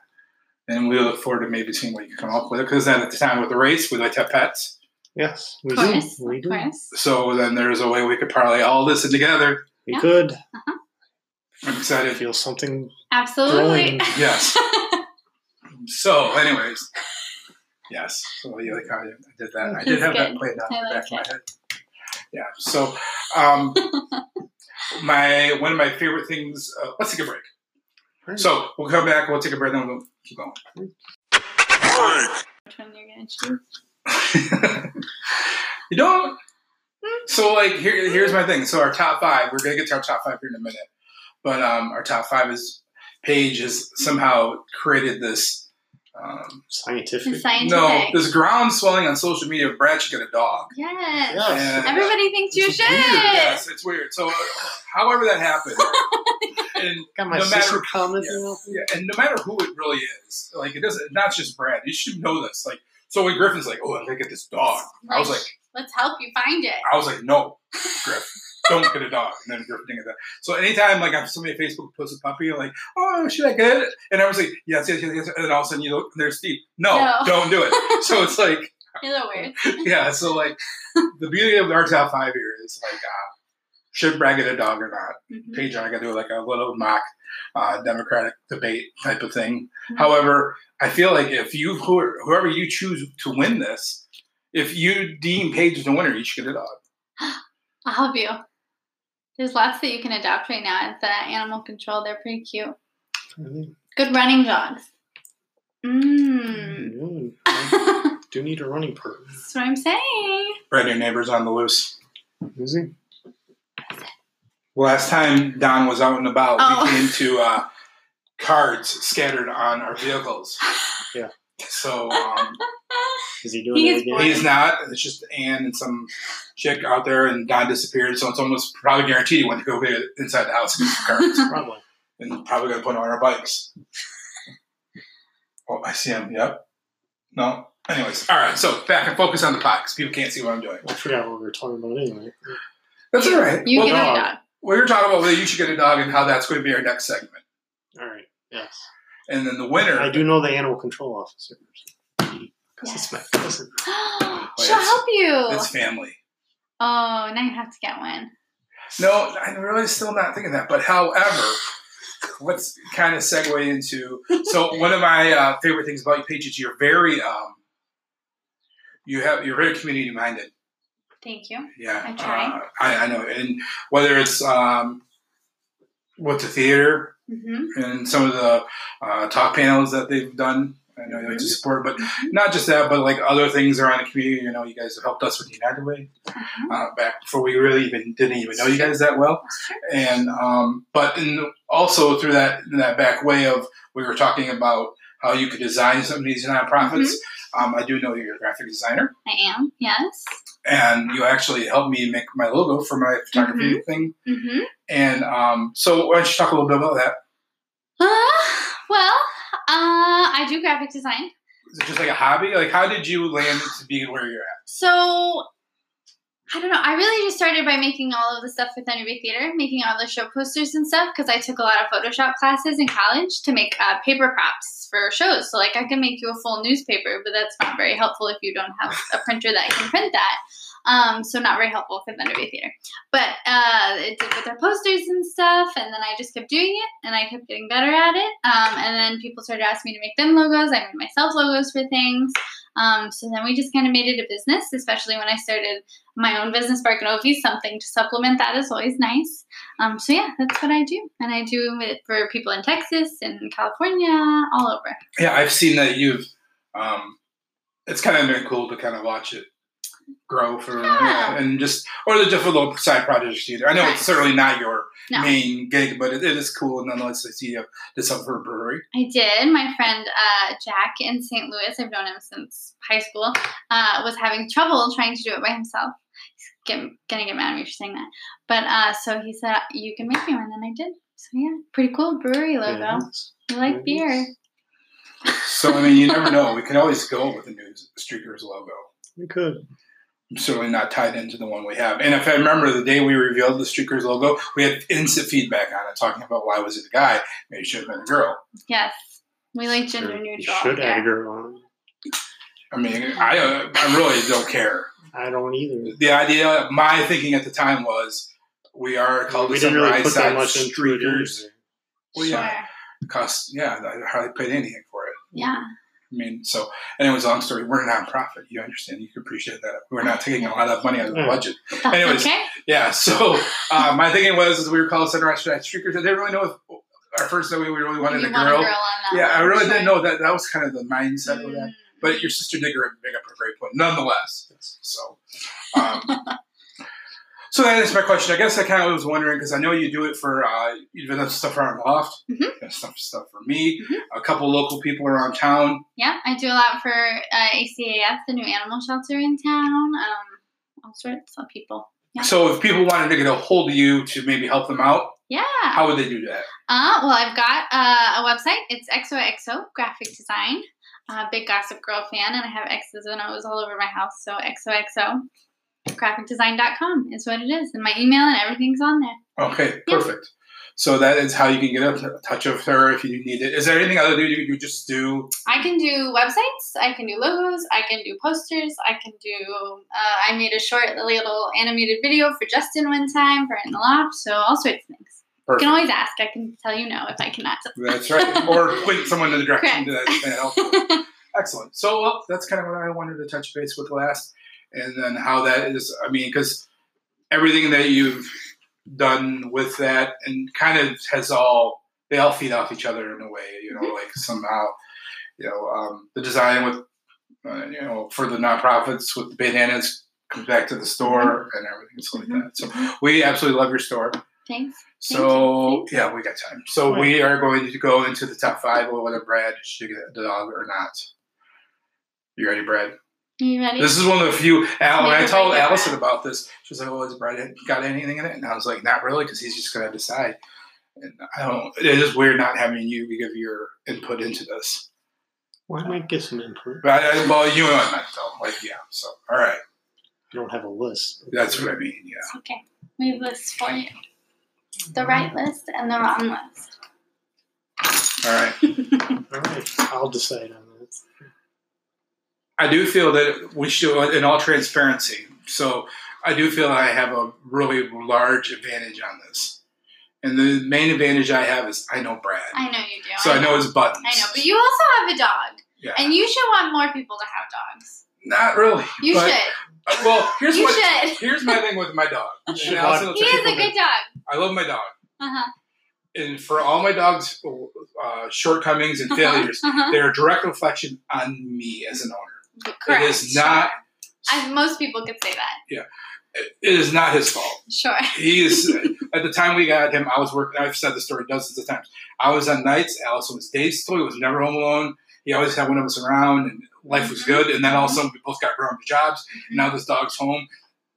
And we look forward to maybe seeing what you can come up with. Because then at the time with the race, we like to have pets. Yes, we Of course. do. We do. course. So then there's a way we could parlay all this in together. We Yeah. could I'm I excited. feel something Absolutely. growing. Yes. So, anyways, yes. So you like how I did that? I did That's have that good. played out in the back like of my head. Yeah. So, um, my one of my favorite things. Uh, let's take a break. Right. So we'll come back. We'll take a break, then we'll keep going. Which one you're gonna choose? you don't. So like here, here's my thing. So our top five. We're gonna get to our top five here in a minute, but um, our top five is Paige has somehow created this Um, Scientific. Scientific. no, there's ground swelling on social media of Brad should get a dog. yes. Yes. And- Everybody thinks you should. weird, Yes, it's weird. So, uh, however that happened, and Got my No matter- sister commenting. on yeah, and no matter who it really is, like it doesn't. Not just Brad. You should know this. Like, so when Griffin's like, "Oh, I'm gonna get this dog," I was like, let's help you find it. I was like, "No, Griff, don't get a dog." And then didn't get that. So anytime like if somebody on Facebook posts a puppy, like, "Oh, should I get it?" And I was like, "Yes, yes, yes, yes." And then all of a sudden, you look, there's Steve. No, No. don't do it. So it's like, You're a little weird. yeah. So like, the beauty of our top five here is like, uh, should Brad get a dog or not? Mhm. Paige and I got to do like a little mock uh, Democratic debate type of thing. Mhm. However, I feel like if you whoever you choose to win this, if you deem Paige the winner, you should get a dog. I'll help you. There's lots that you can adopt right now at the animal control. They're pretty cute. Really? Good running dogs. Mmm. Mm, do need a running partner. That's what I'm saying. Brand new neighbors on the loose. Is he? Last time Don was out and about, Oh. we came to uh, cards scattered on our vehicles. Yeah. So um, Is he doing He it is again? bored. he's not. It's just Anne and some chick out there, and Don disappeared. So it's almost probably guaranteed he went to go inside the house and get some cards. Probably. and probably gonna put on our bikes. Oh, I see him. Yep. No. Anyways, all right. So back and focus on the pot because people can't see what I'm doing. I forgot what we were talking about anyway. That's all right. You well, get no. a dog. we were talking about whether you should get a dog and how that's going to be our next segment. All right. Yes. And then the winner. I do know the animal control officer. Because it's my cousin. She'll help you. It's family. Oh, now you have to get one. No, I'm really still not thinking that. But however, let's kind of segue into. So one of my uh, favorite things about you, Paige, is you're very. Um, you have you're very community minded. Thank you. Yeah, I. Uh, I, I know, and whether it's um, with the theater Mm-hmm. and some of the uh, talk panels that they've done, I know you like to support, but not just that, but like other things around the community. You know, you guys have helped us with United Way Uh-huh. uh, back before we really even didn't even know you guys that well, and um, but in also through that in that back way of we were talking about how you could design some of these nonprofits. Mm-hmm. Um, I do know you're a graphic designer I am. Yes. and you actually helped me make my logo for my photography thing. Mm-hmm. And um, so, why don't you talk a little bit about that? Uh, well, I do graphic design. Is it just like a hobby? Like, how did you land to be where you're at? So I don't know. I really just started by making all of the stuff with Thunder Bay Theater, making all the show posters and stuff because I took a lot of Photoshop classes in college to make uh, paper props for shows. So like I can make you a full newspaper, but that's not very helpful if you don't have a printer that can print that. Um, so not very helpful for Thunder Bay Theater. But uh, it did with their posters and stuff, and then I just kept doing it, and I kept getting better at it. Um, and then people started asking me to make them logos. I made myself logos for things. Um, so then we just kind of made it a business, especially when I started my own business, Bark and. Something to supplement that is always nice. Um, so yeah, that's what I do, and I do it for people in Texas and California, all over. Yeah, I've seen that you've. Um, it's kind of been cool to kind of watch it grow for Yeah. and just or the just a little side projects you do. I know Right. it's certainly not your No. main gig, but it, it is cool nonetheless to see you did something for a brewery. I did. My friend uh, Jack in St. Louis, I've known him since high school, uh, was having trouble trying to do it by himself. He's get, gonna get mad at me for saying that. But uh, so he said, You can make me one, and I did. So yeah, pretty cool brewery logo. Yes. I like Yes. beer. So I mean, you never know. We could always go with the new Streakers logo. We could. I'm certainly not tied into the one we have. And if I remember the day we revealed the Streakers logo, we had instant feedback on it, talking about why was it a guy? Maybe it should have been a girl. Yes. We like Sure. gender You neutral. should add a girl on. I mean, I uh, I really don't care. I don't either. The idea, my thinking at the time was, we are called we the didn't really Sunrise put that Side much into. Streakers. either. Well, Sure. yeah, cost yeah, I hardly paid anything for it. Yeah. I mean, so anyways, long story. We're a nonprofit. You understand? You can appreciate that. We're not taking a lot of money out of the budget. That's Anyways, okay. Yeah. So uh, my thinking was, is we were called Sunrise Side Streakers. I didn't really know if our first that we really wanted you a girl. a girl on that. Yeah, I really sure. didn't know that. That was kind of the mindset of that. Mm. But your sister did bring up a great point, nonetheless. So, um, So that is my question. I guess I kind of was wondering because I know you do it for uh, you've done stuff around Loft, Mhm. stuff stuff for me, Mhm. a couple local people around town. Yeah, I do a lot for uh, ACAF, the new animal shelter in town. Um, all sorts of people. Yeah. So if people wanted to get a hold of you to maybe help them out, Yeah. how would they do that? Uh, well, I've got uh, a website. It's XOXO Graphic Design. Uh, big Gossip Girl fan, and I have X's and O's all over my house. So XOXO graphicdesign.com is what it is. And my email and everything's on there. Okay, Yeah. perfect. So that is how you can get a touch of her if you need it. Is there anything other than you, you just do? I can do websites. I can do logos. I can do posters. I can do. Uh, I made a short little animated video for Justin one time for in the loft. So all sorts of things. You can always ask. I can tell you no if I cannot. That's right. or point someone in the direction Correct. that that. Excellent. So well, that's kind of what I wanted to touch base with last, and then how that is. I mean, because everything that you've done with that and kind of has all they all feed off each other in a way. You know, like somehow, you know, um, the design with uh, you know for the nonprofits with the bananas comes back to the store and everything so like that. So we absolutely love your store. Thanks. So Thank you. yeah, we got time. So we are going to go into the top five of whether Brad should get the dog or not. You ready, Brad? You ready? This is one of the few. Al, when I told Allison Brad. about this, she was like, "Oh, has Brad got anything in it?" And I was like, "Not really, because he's just going to decide." And I don't. It is weird not having you give your input into this. Why well, I might get some input. But I, well, you know what I meant though. Like, yeah. So, all right, I don't have a list. that's what I mean. Yeah. It's okay. We have lists for you. The right list and the wrong list. All right. All right, I'll decide on that. I do feel that we should, in all transparency, so I do feel I have a really large advantage on this. And the main advantage I have is I know Brad. I know you do. so I know his buttons. I know, but you also have a dog, Yeah. and you should want more people to have dogs. Not really. You but, should. uh, well, here's you what. should. Here's my thing with my dog. And should Allison He is a good this. dog. I love my dog. Uh huh. And for all my dog's uh, shortcomings and failures, Uh-huh. they're a direct reflection on me as an owner. Correct. It is not. I, most people could say that. Yeah. It is not his fault. Sure. He is at the time we got him. I was working. I've said the story dozens of times. I was on nights. Allison was days. He was never home alone. He always had one of us around, and life was Mhm. good. And then all of a sudden, we both got grown jobs. Now this dog's home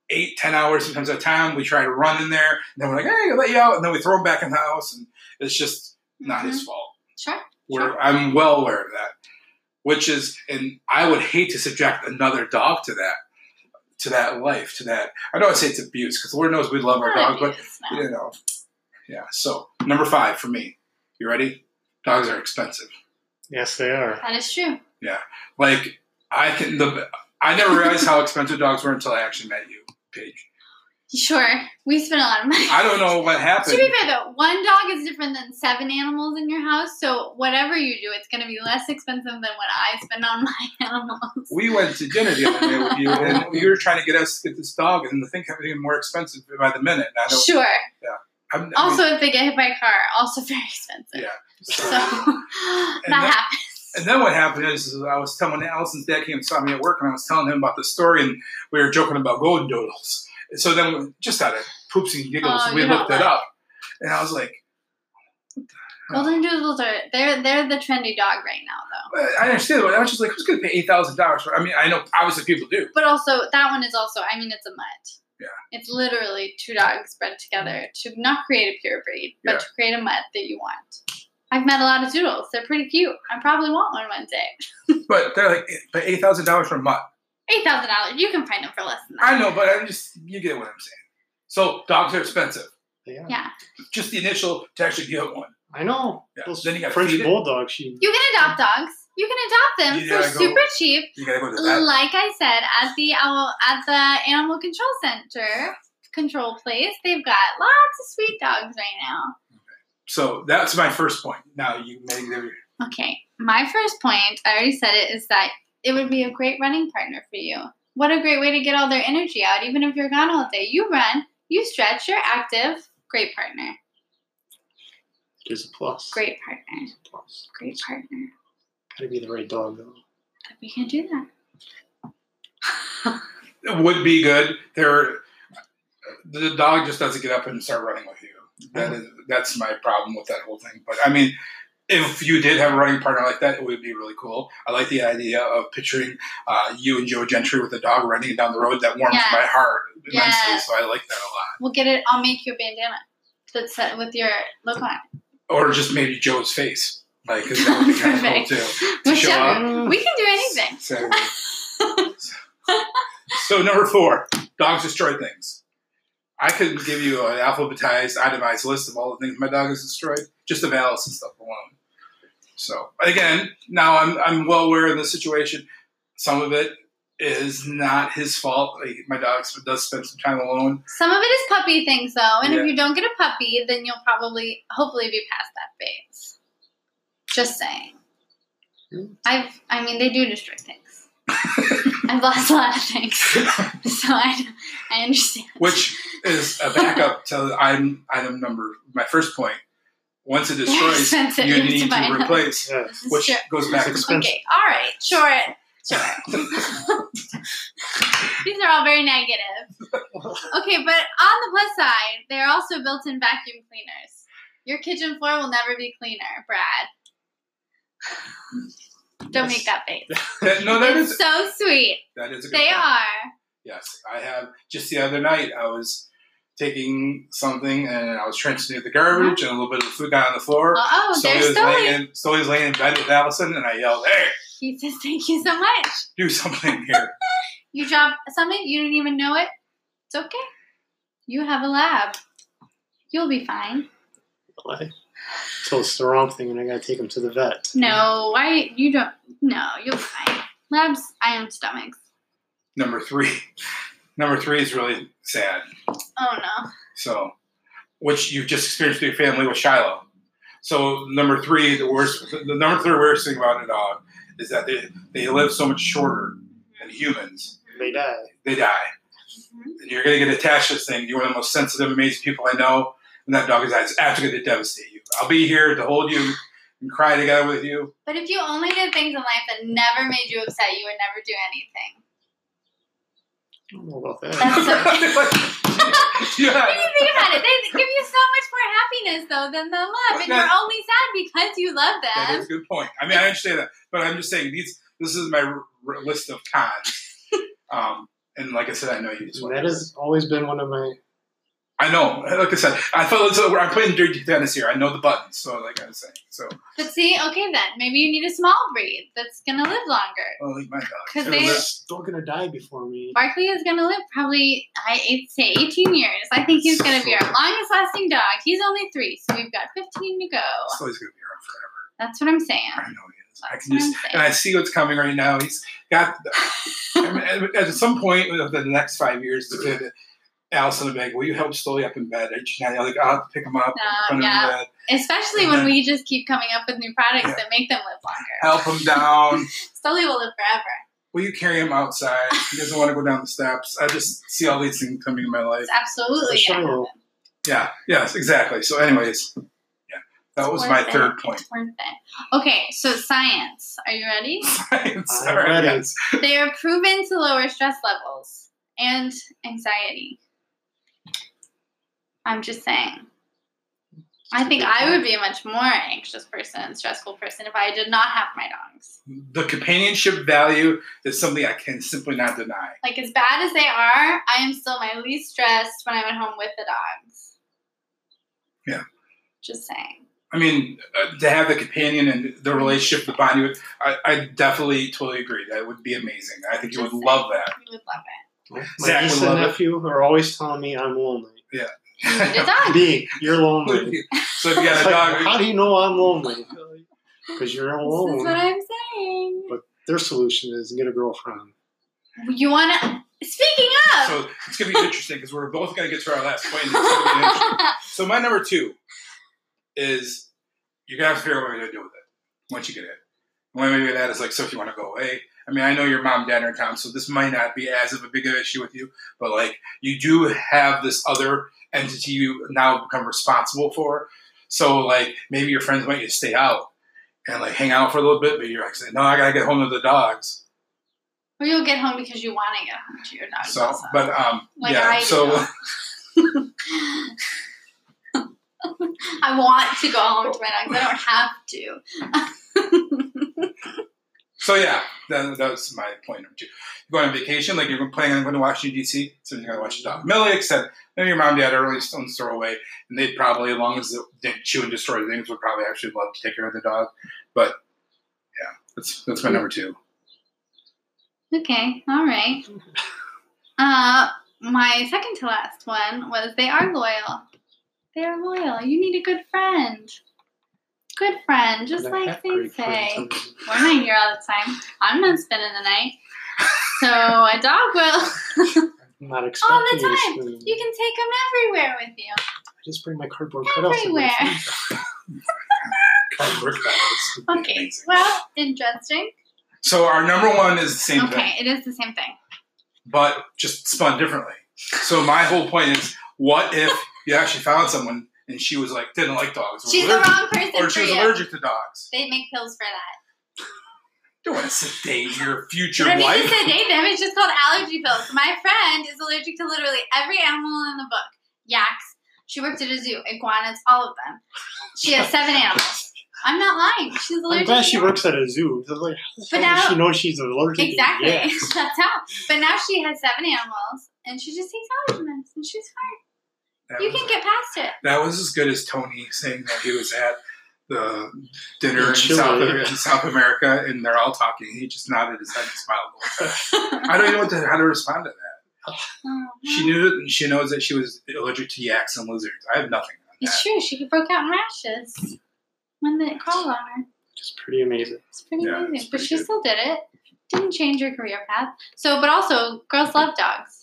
eight, ten hours sometimes at a time. We try to run in there, and then we're like, "Hey, I'll let you out," and then we throw him back in the house, and it's just not his fault. Sure. We're, I'm well aware of that. Which is, and I would hate to subject another dog to that, to that life, to that. I don't want say it's abuse because Lord knows we love our dogs, but no. you know, yeah. So number five for me. You ready? Dogs are expensive. Yes, they are. That is true. Yeah, like I can the I never realized how expensive dogs were until I actually met you, Paige. Sure. We spend a lot of money. I don't know what happened. To be fair, though, one dog is different than seven animals in your house. So whatever you do, it's going to be less expensive than what I spend on my animals. We went to dinner the other day with you, and you were trying to get us to get this dog, and the thing kept getting more expensive by the minute. I don't. Sure. I'm, I mean, Also, if they get hit by a car, also very expensive. Yeah. So And that that- happens. And then what happened is, is I was telling Allison's dad came and saw me at work, and I was telling him about the story, and we were joking about golden doodles. And so then, we- just out of poops and giggles, Oh, we looked it up, and I was like, Golden Doodles are they're they're the trendy dog right now, though. I understand, but I was just like, who's going to pay eight thousand dollars for? I mean, I know obviously people do. But also, that one is also. I mean, it's a mutt. Yeah. It's literally two dogs bred together to not create a pure breed, but Yeah. to create a mutt that you want. I've met a lot of doodles. They're pretty cute. I probably want one one day. But they're like, but eight thousand dollars for a mutt. Eight thousand dollars. You can find them for less than that. I know, but I'm just you get what I'm saying. So dogs are expensive. They are. Yeah. Just the initial to actually get one. I know. Yeah. Those Then you gotta French feed it. bulldogs. You, You can adopt dogs. You can adopt them You for go- super cheap. You gotta go to that. Like I said, at the owl, at the animal control center control place, they've got lots of sweet dogs right now. Okay. So that's my first point. Now you may there. Okay, my first point, I already said it, is that it would be a great running partner for you. What a great way to get all their energy out, even if you're gone all day. You run, you stretch, you're active. Great partner. it is a plus. Great partner. plus. Great partner. Gotta be the right dog though. We can do that. It would be good. There, the dog just doesn't get up and start running with you. That uh-huh. is that's my problem with that whole thing. But I mean, if you did have a running partner like that, it would be really cool. I like the idea of picturing uh, you and Joe Gentry with a dog running down the road. That warms Yes. my heart immensely. Yes. So I like that a lot. We'll get it. I'll make you a bandana that's set with your logo on. it. Or just maybe Joe's face, like that would be kind of cool too. To show up. We can do anything. Saturday. so number four, dogs destroy things. I could give you an alphabetized, itemized list of all the things my dog has destroyed, just of Alice and stuff alone. So again, now I'm I'm well aware of the situation. Some of it is not his fault. Like, my dog does spend some time alone. Some of it is puppy things, though, and Yeah. if you don't get a puppy, then you'll probably, hopefully, be past that phase. Just saying. Hmm. I've, I mean, they do destroy things. I've lost a lot of things, so I, I understand. which is a backup to item, item number my first point. Once it destroys, you have to need to replace, Yeah. Which true. goes back to It's the expensive. Okay, all right, sure, sure. These are all very negative. Okay, but on the plus side, they're also built-in vacuum cleaners. Your kitchen floor will never be cleaner, Brad. Don't make that face. No, that it's is so sweet. that is a good They point. are. Yes, I have. Just the other night, I was taking something and I was transferring the garbage and a little bit of food got on the floor. Oh, Stoli there's was laying Stoli. in, Stoli was laying in bed with Allison, and I yelled, "Hey, He says thank you so much. do something here!" You dropped something, you didn't even know it. It's okay. You have a lab. You'll be fine. Until it's the wrong thing and I gotta take him to the vet. No, why you don't no, you'll be fine. Labs, I am stomachs. Number three, number three is really sad. Oh no. So, which you've just experienced with your family with Shiloh. So, number three, the worst, the number three worst thing about a dog is that they they live so much shorter than humans. They die. They die. Mhm. and you're going to get attached to this thing. You're one of the most sensitive, amazing people I know, and that dog is it's absolutely going to devastate you. I'll be here to hold you and cry together with you. But if you only did things in life that never made you upset, you would never do anything. I don't know about that. That's so yeah. When you think about it, they give you so much more happiness though than the love, and you're only sad because you love That them. is a good point. I mean, I understand that, but I'm just saying these. This is my r- r- list of cons. Um, and like I said, I know you that has always been one of my. I know. Like I said, I felt so I'm playing dirty tennis here. I know the buttons, so like I was saying, so But see, okay then, maybe you need a small breed that's gonna live longer. I'll leave my dog. 'Cause It'll they- live. Still gonna die before me. Barkley is gonna live probably I I'd say 18 years. I think he's gonna be our longest lasting dog. He's only three, so we've got 15 to go. So he's gonna be around forever. That's what I'm saying. I know he is. I That's can what I'm just and I see what's coming right now. He's got. I mean, at, at some point of the next five years, to get Allison will be like, "Will you help Stoli up in bed?" And she's like, "I'll have to pick him up, No, um, put him yeah. in bed, Especially when we just keep coming up with new products Yeah. that make them live longer. help him down." Stoli will live forever. Will you carry him outside? He doesn't want to go down the steps. I just see all these things coming in my life. It's absolutely gonna Yeah, yes, exactly. So, anyways, yeah, that was my worth third point. It's worth it. Okay, so science. Are you ready? Science. I'm All right, ready. yes. they are proven to lower stress levels and anxiety. I'm just saying. I think I would be a much more anxious person stressful person if I did not have my dogs. The companionship value is something I can simply not deny. Like, as bad as they are, I am still my least stressed when I'm at home with the dogs. Yeah. Just saying. I mean, uh, to have the companion and the relationship, the bond, you would, I, I definitely totally agree. That would be amazing. I think you would Just love that. You would love it. My Zach niece would and love it. nephew are always telling me I'm lonely. You need a dog. B, you're lonely. so if you got It's a like, dog, how do you know I'm lonely? Because you're This That's what I'm saying. But their solution is get a girlfriend. You want to. Speaking of. so it's gonna be interesting because we're both gonna get to our last point. It's gonna be interesting. So my number two is you're gonna have to figure out what you're gonna do with it once you get it. One way to do that is like, so if you want to go away, I mean, I know your mom dad are in town, so this might not be as of a big of an issue with you, but like you do have this other entity you now become responsible for. So like maybe your friends want you to stay out and like hang out for a little bit, but you're like no, I gotta get home to the dogs. Or you'll get home because you want to get home to your dogs. So, also. but um, Like yeah. I so. I want to go home to my dogs. I don't have to. So yeah, that, that was my point number two. You're going on vacation, like you're planning on going to Washington D.C., so you're going to watch dog. Millie, except maybe your mom, dad are really stones throw away, and they'd probably, as long as they didn't chew and destroy things, would probably actually love to take care of the dog. But yeah, that's that's my number two. Okay, all right. Uh, my second to last one was they are loyal. They are loyal. You need a good friend. Good friend, just And like they say. We're not here all the time. I'm not spending the night. So a dog will. I'm not All expecting the you to time. spend- You can take them everywhere with you. I just bring my cardboard cutouts. Everywhere. Cardboard cutouts Okay, amazing. well, interesting. So our number one is the same Okay, thing, it is the same thing. but just spun differently. So my whole point is, what if you actually found someone and she was like didn't like dogs, or She's the wrong person or for she was you. allergic to dogs? They make pills for that. Don't want to sedate your You future don't need wife. to sedate them. It's just called allergy pills. My friend is allergic to literally every animal in the book. Yaks. She worked at a zoo. Iguanas. All of them. She has seven animals. I'm not lying. She's allergic. I'm glad to she them. works at a zoo. Like, But now- she knows she's allergic. to Exactly. That's how. But now she has seven animals, and she just takes allergy meds, and she's fine. That You was- can get past it. That was as good as Tony saying that he was at the dinner In in, South, in South America and they're all talking. He just nodded his head and smiled. the. I don't even know what to, how to respond to that. Oh, She knew that she knows that she was allergic to yaks and lizards. I have nothing on that. It's true. She broke out in rashes when they crawled on her. It's pretty amazing. It's pretty Yeah, amazing. it's but pretty she still did it. Didn't change her career path. So, but also, girls love dogs.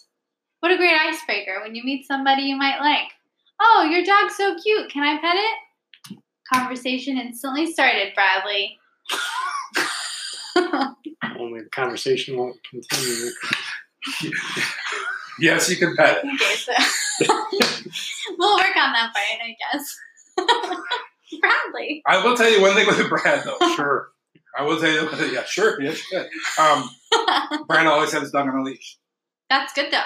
What a great icebreaker when you meet somebody you might like. Oh, your dog's so cute. Can I pet it? Conversation instantly started, Bradley. Only the conversation won't continue. Yes, you can pet it. Okay, so we'll work on that part, I guess. Bradley. I will tell you one thing with Brad, though. Sure. I will tell you, yeah, sure, yes, you can. Um, Brad always had his dog on a leash. That's good though.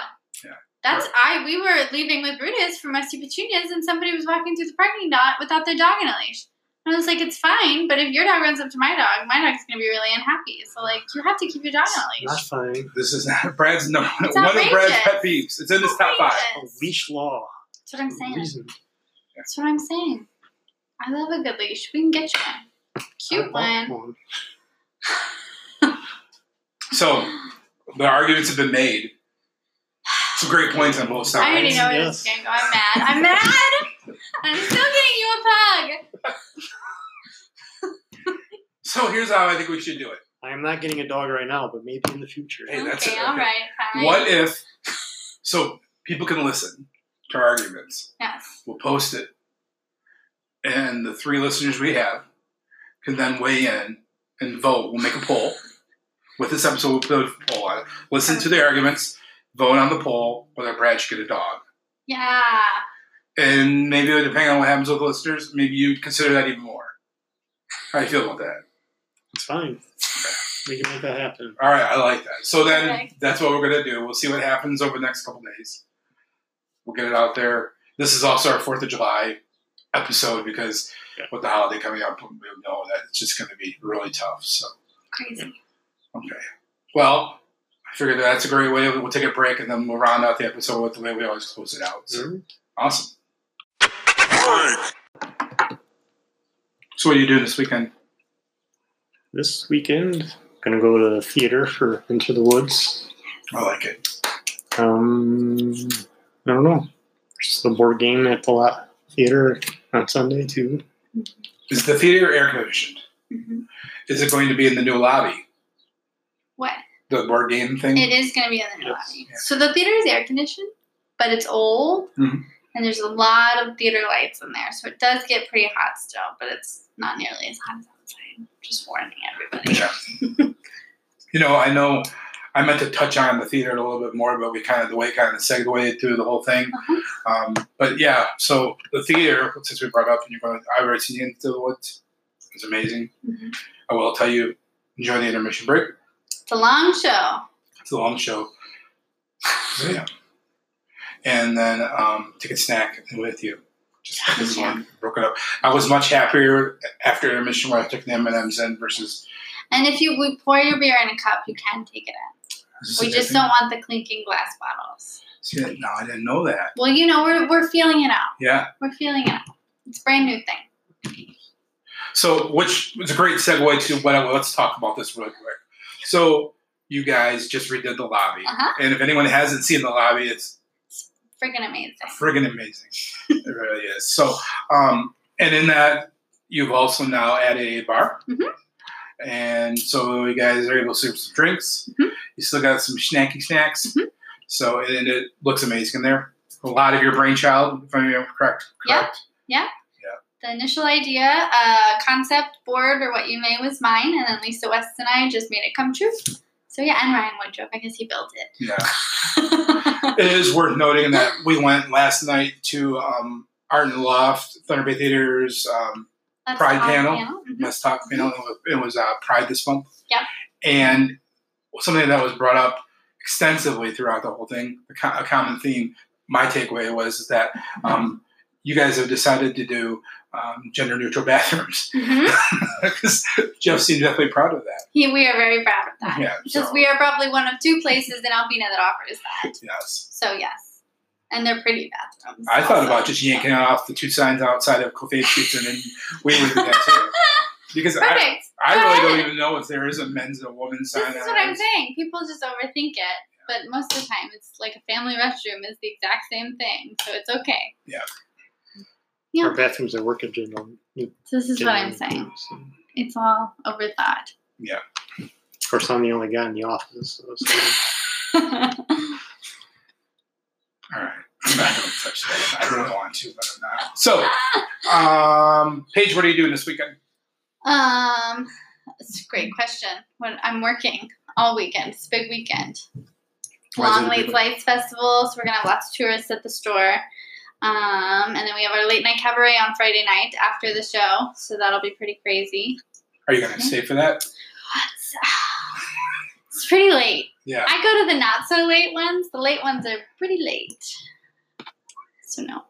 Yeah. That's I. We were leaving with Brutus for Musty Petunias, and somebody was walking through the parking lot without their dog in a leash. And I was like, "It's fine, but if your dog runs up to my dog, my dog's gonna be really unhappy. So like, you have to keep your dog on a Not leash." fine. This is Brad's number It's one of Brad's pet peeves. It's in his top five. Oh, leash law. That's what I'm saying. Reason. That's what I'm saying. I love a good leash. We can get you one. Cute I bought one. So the arguments have been made. Some great points on both sides. I already know where Yes. this is gonna go. I'm mad. I'm mad. I'm still getting you a pug. So here's how I think we should do it. I am not getting a dog right now, but maybe in the future. Hey, that's okay, it, okay. right, fine. What if so people can listen to our arguments? Yes. We'll post it. And the three listeners we have can then weigh in and vote. We'll make a poll. With this episode, we'll put a poll on it. Listen to the arguments, vote on the poll whether Brad should get a dog. Yeah. And maybe depending on what happens with the listeners, maybe you'd consider that even more. How do you feel about that? It's fine. We can make that happen. All right, I like that. So then Perfect. that's what we're gonna do. We'll see what happens over the next couple days. We'll get it out there. This is also our Fourth of July episode because Yeah. with the holiday coming up, we know that it's just gonna be really tough. So Crazy. okay. Well, I figured that's a great way. We'll take a break and then we'll round out the episode with the way we always close it out. So Mhm. awesome. So what are you doing this weekend? This weekend, gonna go to the theater for Into the Woods. I like it. Um, I don't know. There's the board game at the lot theater on Sunday too. Is the theater air conditioned? hmm Is it going to be in the new lobby? What? The board game thing? It is going to be in the new Yes. lobby. Yeah. So the theater is air conditioned, but it's old, Mhm. and there's a lot of theater lights in there, so it does get pretty hot still, but it's not nearly as hot as outside. Just warning everybody. Yeah. you know, I know I meant to touch on the theater a little bit more, but we kind of the way kind of segued through the whole thing. Uh-huh. Um, but yeah, so the theater, since we brought up, and you're going, I've already seen Into the Woods. It's amazing. Mhm. I will tell you, enjoy the intermission break. It's a long show. It's a long show. Yeah. and then um, take a snack with you. Just this one broke it up. I was much happier after intermission where I took the M and M's in versus. And if you we pour your beer in a cup, you can take it in. We just don't want the clinking glass bottles. See, no, I didn't know that. Well, you know, we're, we're feeling it out. Yeah. We're feeling it out. It's a brand new thing. So, which was a great segue to what? Let's talk about this really quick. So, you guys just redid the lobby, Uh-huh. and if anyone hasn't seen the lobby, it's Freaking amazing. friggin' amazing. it really is. So, um, and in that, you've also now added a bar. Mhm. And so you guys are able to serve some drinks. Mhm. You still got some snacky snacks. Mhm. So, and it looks amazing in there. A lot of your brainchild, if I'm correct. Correct. Yeah. correct? The initial idea, uh, concept, board, or what you may was mine, and then Lisa West and I just made it come true. So yeah, and Ryan Woodruff, I guess he built it. Yeah. It is worth noting that we went last night to um, Art and Loft, Thunder Bay Theater's um, Pride the panel. Mhm. Let's talk. You know, it was, it was uh, Pride this month. Yep. And something that was brought up extensively throughout the whole thing, a common theme. My takeaway was that um, you guys have decided to do um, gender neutral bathrooms because Jeff seemed definitely proud of that. He, we are very proud of that. Yeah. Because so, we are probably one of two places in Alpena that offers that. yes. So yes, and they're pretty bathrooms. I thought about just yanking off the two signs outside of Clefairy Pizza and then we would do that too. Because I, Perfect. I really Go don't even know if there is a men's and a women's sign. This is what I'm saying. People just overthink it, but most of the time, it's like a family restroom is the exact same thing, so it's okay. Yeah. Yeah. Our bathrooms are working general. So this is what I'm saying. It's all overthought. Yeah. Of course, I'm the only guy in the office. So All right. I'm not going to touch that. I don't want to, but I'm not. So, um, Paige, what are you doing this weekend? um, it's a great question. When I'm working all weekend, it's a big weekend. Why Long a Late Lights Festival, so we're gonna have lots of tourists at the store. Um, and then we have our late night cabaret on Friday night after the show, so that'll be pretty crazy. Are you going to stay for that? It's, it's pretty late. Yeah. I go to the not so late ones. The late ones are pretty late. So no.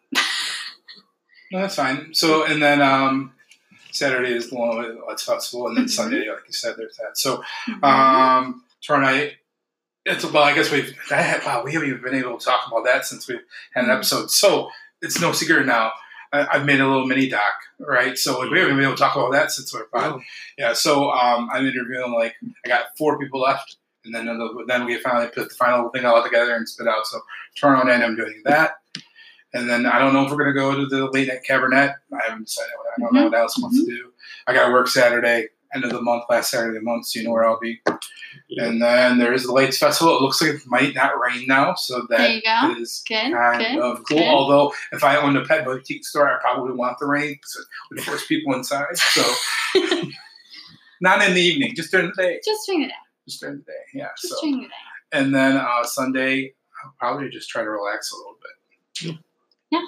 No, that's fine. So, and then um, Saturday is the Long Lights Festival, and then Mhm. Sunday, like you said, there's that. So, Mm-hmm. Um, tomorrow night. It's well, I guess we've that, wow, we haven't even been able to talk about that since we've had an Mhm. episode. So it's no secret now. I, I've made a little mini doc, right? So like, we haven't been able to talk about that since we're Wow. Yeah. So um, I'm interviewing like I got four people left, and then another- then we finally put the final thing all together and spit out. So tomorrow night I'm doing that, and then I don't know if we're gonna go to the late night cabernet. I haven't decided. What, I don't know what else wants to do. I got to work Saturday, end of the month, last Saturday of the month, so you know where I'll be. yeah. And then there is the Lights Festival. It looks like it might not rain now, so There you go. is Good. kind good. of cool. good. Although, if I owned a pet boutique store, I probably want the rain because it would force people inside. So, not in the evening, just during the day. Just during the day. Just during the day, yeah. Just So, during the day. and then uh, Sunday, I'll probably just try to relax a little bit. Yeah.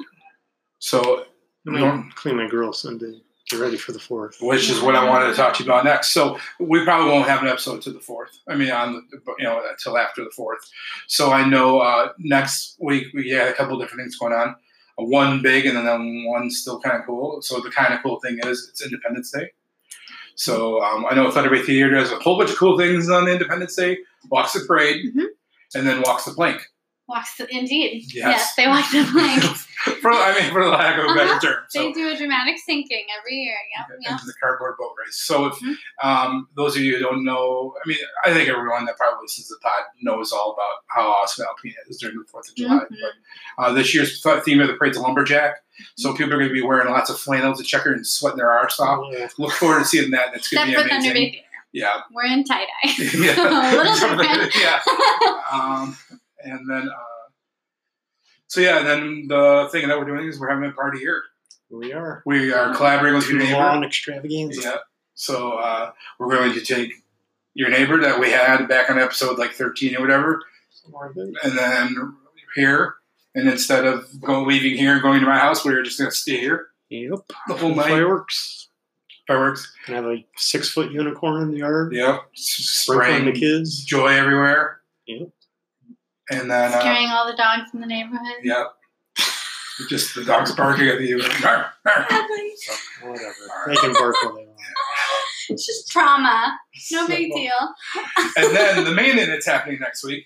So, I'm gonna clean my grill Sunday. Get ready for the fourth. which is what I wanted to talk to you about next. So we probably won't have an episode to the fourth. I mean, on the you know until after the fourth. So I know uh, next week we had a couple different things going on. Uh, One big and then one still kind of cool. So the kind of cool thing is it's Independence Day. So um, I know Thunder Bay Theater does a whole bunch of cool things on Independence Day. Walks the parade Mhm. and then walks the plank. Walks the, indeed. Yes. Yes. they walk the plank. for I mean, for the lack of a better Uh-huh. term. So They do a dramatic sinking every year. Yep, yep. into the cardboard boat race. So, if Mhm. um, those of you who don't know, I mean, I think everyone that probably listens to the pod knows all about how awesome Alpena is during the Fourth of July. Mhm. But uh, this year's theme of the parade's a lumberjack, so people are going to be wearing lots of flannels and checker and sweating their arse off. Yeah. Look forward to seeing that. That's going to be amazing. Yeah, We're in tie dye. yeah, a little different. yeah. Um, and then, uh, so yeah, and then the thing that we're doing is we're having a party here. We are. We are collaborating with your neighbor. long extravaganza. Yeah. So uh, we're going to take your neighbor that we had back on episode like 13 or whatever, and then here. And instead of going leaving here and going to my house, we were just going to stay here Yep. the whole night. Fireworks. Fireworks. Can have a six foot unicorn in the yard. Yep. Spraying the kids. joy everywhere. Yep. And then, uh, all the dogs in the neighborhood. yeah, just the dogs barking at you. Arr, arr. So, Whatever. They can bark all they want. It's just trauma. No big deal. and then the main thing that's happening next week.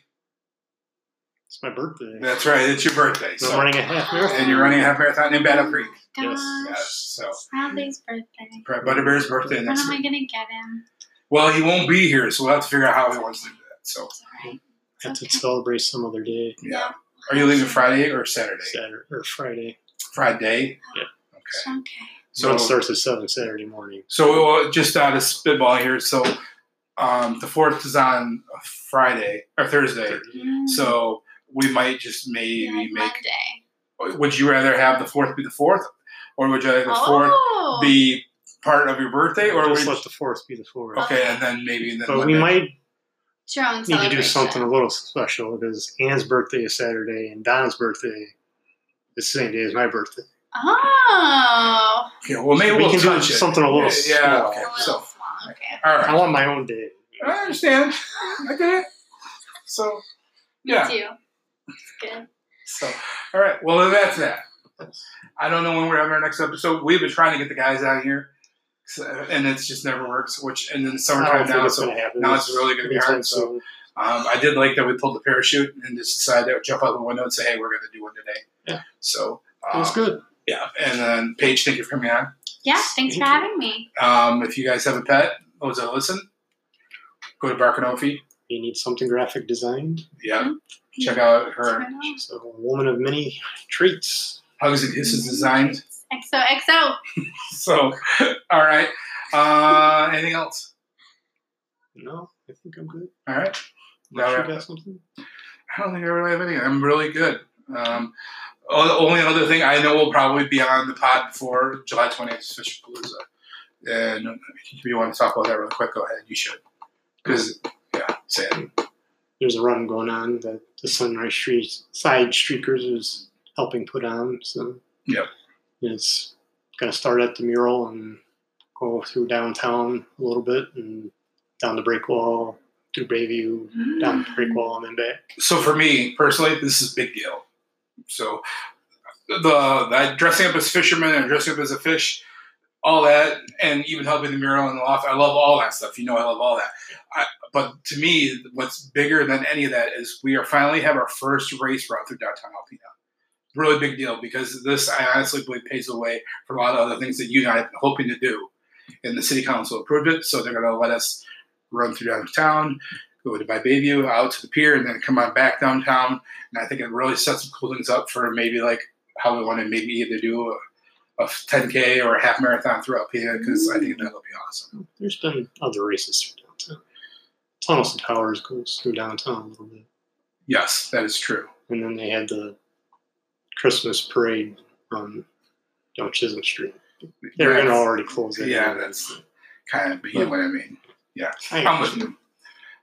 It's my birthday. That's right, it's your birthday. So I'm So, running a half marathon. and you're running a half marathon in Battle Creek. Yes. Gosh. Yes. So, Bradley's birthday. Butterbear's birthday When next am I week. gonna get him? Well, he won't be here, so we'll have to figure out how he wants to do that. So, It's alright. have to Okay. celebrate some other day. yeah. Are you leaving Friday or Saturday? Saturday or Friday. Friday. Yeah. Okay. Okay. So it starts at seven Saturday morning. so uh, just out of spitball here. So, um, the fourth is on Friday or Thursday. Mm. So we might just Yeah, maybe like make. Monday. Would you rather have the fourth be the fourth, or would you rather the fourth Oh. be part of your birthday, or just would let the fourth be the fourth. okay, and then maybe then But we Monday. might It's your own need to do something a little special because Anne's birthday is Saturday and Don's birthday is the same day as my birthday. Oh. Yeah, well maybe we we'll can do touch it. something a little Yeah, yeah, okay. A little So, small. Okay. all I want my own day. I understand. I get it. So, yeah. Me too. It's good. So, all right. Well, that's that. I don't know when we're having our next episode. We've been trying to get the guys out here, so, and it's just never works. Which and then I summertime now, it's so now it's really gonna be hard, so- um, I did like that we pulled the parachute and just decided to jump out the window and say, "Hey, we're going to do one today." Yeah. So It um, was good. Yeah, and then Paige, thank you for coming on. Yeah, thanks Thank for you. having me. Um, if you guys have a pet, those that listen, go to Barkanofi. You need something graphic designed. Yeah, check out her She's a woman of many treats. Hugs and Kisses designed. XOXO. So, all right. Uh, anything else? No, I think I'm good. All right. Unless All you got something? I don't think I really have anything. I'm really good. Um, oh, the only other thing I know will probably be on the pod before July 20th is Fish Palooza. And if you want to talk about that real quick, go ahead. You should. Because, yeah, say it. There's a run going on that the Sunrise Street Side Streakers is helping put on. So Yep. It's going to start at the mural and go through downtown a little bit and down the break wall, through Bayview, down the break mm. wall, and then back. So for me personally, this is a big deal. So the that dressing up as fishermen and dressing up as a fish, all that, and even helping the mural in the loft. I love all that stuff. You know, I love all that. I, but to me, what's bigger than any of that is we are finally have our first race route through downtown Alpena. Really big deal because this, I honestly believe, pays the way for a lot of other things that you and I have been hoping to do. And the city council approved it, so they're going to let us run through downtown, go to by Bayview, out to the pier, and then come on back downtown. And I think it really sets some cool things up for maybe like how we want to maybe either do a, a 10K or a half marathon throughout Alpena because I think that'll be awesome. There's been other races through downtown. Tunnels and Towers goes through downtown a little bit. Yes, that is true. And then they had the Christmas parade on down Chisholm Street. They were going to already close it. Yeah, that's kind of you know what I mean. Yeah, I I'm with you.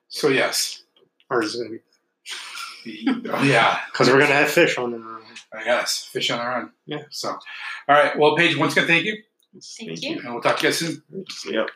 So yes, Ours is going to be oh, yeah, because we're going to have fish on the run. I guess fish on the run. Yeah. So, all right. Well, Paige, once again, thank you, Thank you. and we'll talk to you guys soon. Yep.